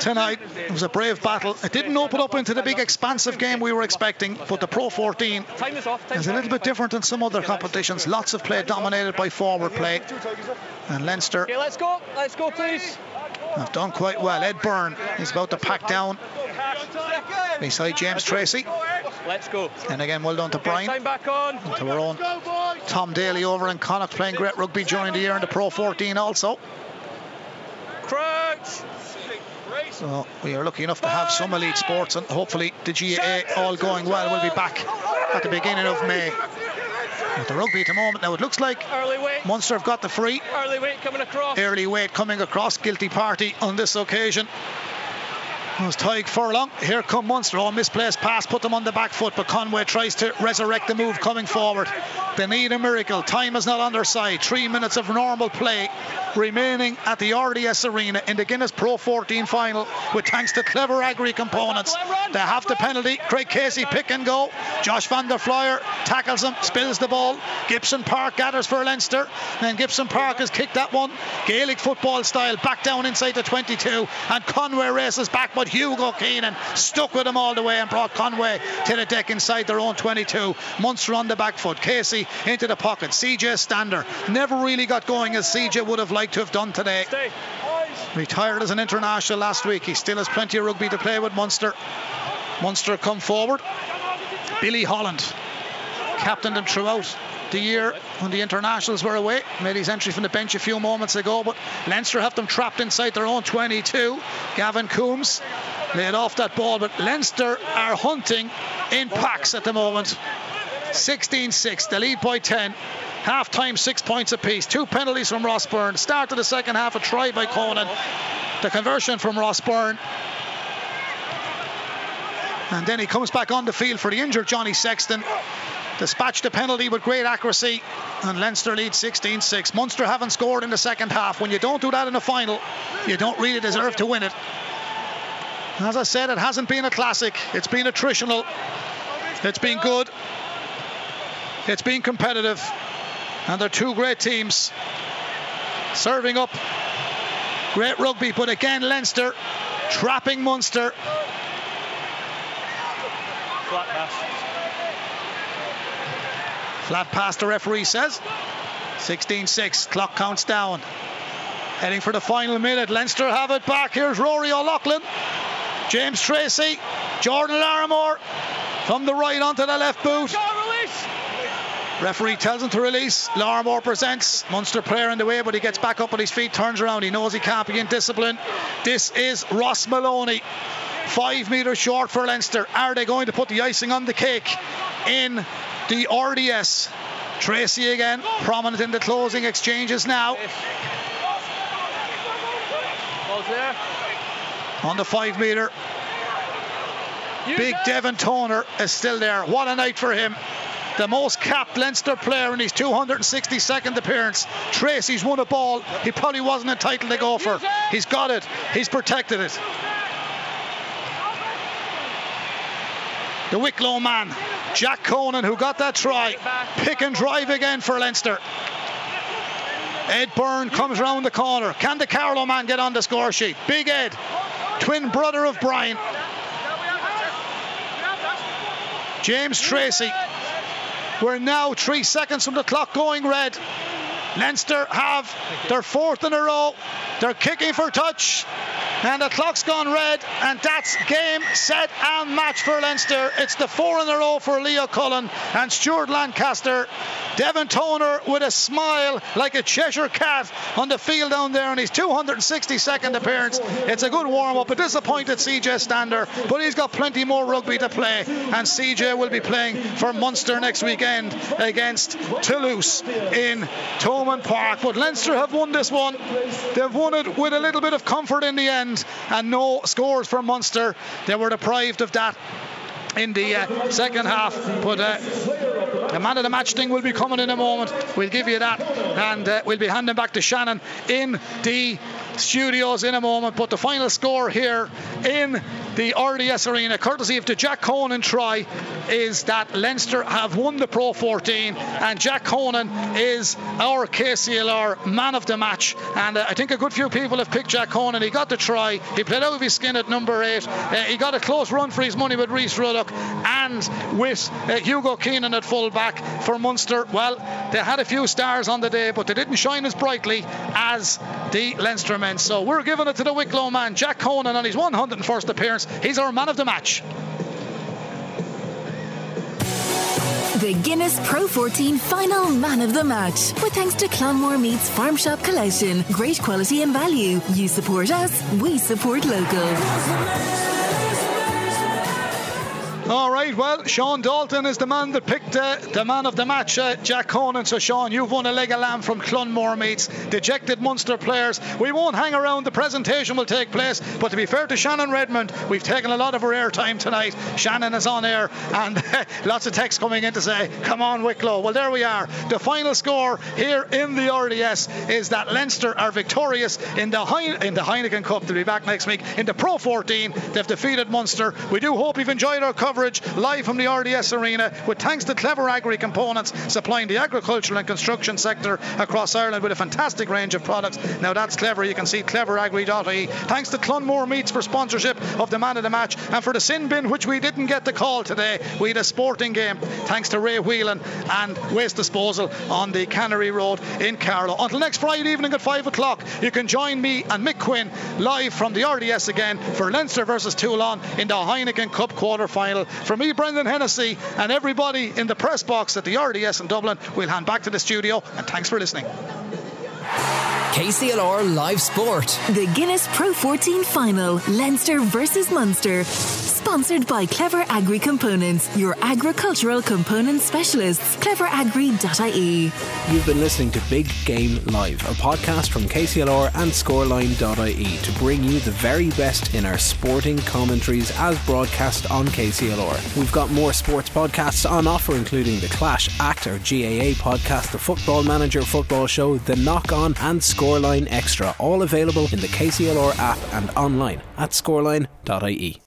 tonight. It was a brave battle. It didn't open up into the big expansive game we were expecting, but the Pro 14 is off. Time's is a little bit different than some other competitions. Lots of play dominated by forward play. And Leinster Okay, let's go. Let's go, please. have done quite well. Ed Byrne is about to pack down beside James Tracy. Let's go. And again, well done to Brian. Time back on. to our own Tom Daly over in Connacht playing great rugby during the year in the Pro 14 also. Crouch. So we are lucky enough to have some elite sports and hopefully the GAA all going well We'll be back at the beginning of May. With the rugby at the moment now it looks like. Munster have got the free. Early weight coming across. Early weight coming across guilty party on this occasion. Was Tadhg Furlong. Here come Munster. Oh, misplaced pass, put them on the back foot, but Conway tries to resurrect the move coming forward. They need a miracle. Time is not on their side. Three minutes of normal play remaining at the RDS Arena in the Guinness Pro 14 final, with thanks to clever agri components. They have the penalty. Craig Casey pick and go. Josh van der Flier tackles him, spills the ball. Gibson Park gathers for Leinster. Then Gibson Park has kicked that one, Gaelic football style, back down inside the 22. And Conway races back, but Hugo Keenan stuck with him all the way and brought Conway to the deck inside their own 22. Munster on the back foot. Casey into the pocket. CJ Stander never really got going as CJ would have liked to have done today. Retired as an international last week. He still has plenty of rugby to play with Munster. Munster come forward. Billy Holland captained them throughout the year when the internationals were away. Made his entry from the bench a few moments ago, but Leinster have them trapped inside their own 22. Gavin Coombs laid off that ball, but Leinster are hunting in packs at the moment. 16 6, the lead by 10. Half time, six points apiece. Two penalties from Ross Byrne. Start of the second half, a try by Conan. The conversion from Ross Byrne. And then he comes back on the field for the injured Johnny Sexton. Dispatched the penalty with great accuracy. And Leinster lead 16 6. Munster haven't scored in the second half. When you don't do that in the final, you don't really deserve to win it. As I said, it hasn't been a classic, it's been attritional. It's been good. It's been competitive. And they're two great teams serving up great rugby. But again, Leinster trapping Munster. Flat pass. Flat pass, the referee says. 16 6. Clock counts down. Heading for the final minute. Leinster have it back. Here's Rory O'Loughlin. James Tracy. Jordan Larmour from the right onto the left boot. Referee tells him to release. Larmour presents. Munster player in the way, but he gets back up on his feet, turns around. He knows he can't be in discipline. This is Ross Molony. Five metres short for Leinster. Are they going to put the icing on the cake in the RDS? Tracy again, prominent in the closing exchanges now. On the five metre. Big Devin Toner is still there. What a night for him. The most capped Leinster player in his 262nd appearance. Tracy's won a ball he probably wasn't entitled to go for. He's got it. He's protected it. The Wicklow man, Jack Conan, who got that try. Pick and drive again for Leinster. Ed Byrne comes round the corner. Can the Carlow man get on the score sheet? Big Ed, twin brother of Brian. James Tracy. We're now three seconds from the clock going red. Leinster have their fourth in a row. They're kicking for touch. And the clock's gone red. And that's game, set, and match for Leinster. It's the four in a row for Leo Cullen and Stuart Lancaster. Devin Toner with a smile like a Cheshire cat on the field down there in his 262nd appearance. It's a good warm up. A disappointed CJ Stander, but he's got plenty more rugby to play. And CJ will be playing for Munster next weekend against Toulouse in Thomond Park. But Leinster have won this one. They've won it with a little bit of comfort in the end and no scores for Munster. They were deprived of that in the uh, second half. But uh, the man of the match thing will be coming in a moment. We'll give you that, and uh, we'll be handing back to Shannon in the studios in a moment. But the final score here in the RDS Arena, courtesy of the Jack Conan try, is that Leinster have won the Pro 14, and Jack Conan is our KCLR man of the match. And uh, I think a good few people have picked Jack Conan. He got the try. He played out of his skin at number eight. Uh, he got a close run for his money with Rhys Ruddock and with uh, Hugo Keenan at full back for Munster. Well, they had a few stars on the day, but they didn't shine as brightly as the Leinster men. So we're giving it to the Wicklow man, Jack Conan, on his 101st appearance. He's our man of the match. The Guinness Pro 14 final man of the match. With thanks to Clonmore Meats Farm Shop Collection. Great quality and value. You support us, we support local. All right, well, Sean Dalton is the man that picked uh, the man of the match, uh, Jack Conan. So, Sean, you've won a leg of lamb from Clonmore Meats. Dejected Munster players. We won't hang around. The presentation will take place. But to be fair to Shannon Redmond, we've taken a lot of her airtime tonight. Shannon is on air, and lots of texts coming in to say, "Come on, Wicklow." Well, there we are. The final score here in the RDS is that Leinster are victorious in the Heine- in the Heineken Cup. They'll be back next week in the Pro 14. They've defeated Munster. We do hope you've enjoyed our coverage live from the RDS arena. With thanks to Clever Agri Components supplying the agricultural and construction sector across Ireland with a fantastic range of products. Now that's clever. You can see cleveragri.ie. Thanks to Clonmore Meats for sponsorship of the man of the match and for the sin bin which we didn't get the call today. We had a sporting game thanks to Ray Whelan and Waste Disposal on the Cannery Road in Carlow. Until next Friday evening at 5 o'clock, you can join me and Mick Quinn live from the RDS again for Leinster versus Toulon in the Heineken Cup quarter final. For me, Brendan Hennessy, and everybody in the press box at the RDS in Dublin, we'll hand back to the studio and thanks for listening. KCLR Live Sport. The Guinness Pro 14 final, Leinster versus Munster. Sponsored by Clever Agri Components, your agricultural component specialists. Cleveragri.ie. You've been listening to Big Game Live, a podcast from KCLR and Scoreline.ie to bring you the very best in our sporting commentaries as broadcast on KCLR. We've got more sports podcasts on offer, including the Clash Act or GAA podcast, the Football Manager Football Show, the Knock On, and Scoreline Extra, all available in the KCLR app and online at scoreline.ie.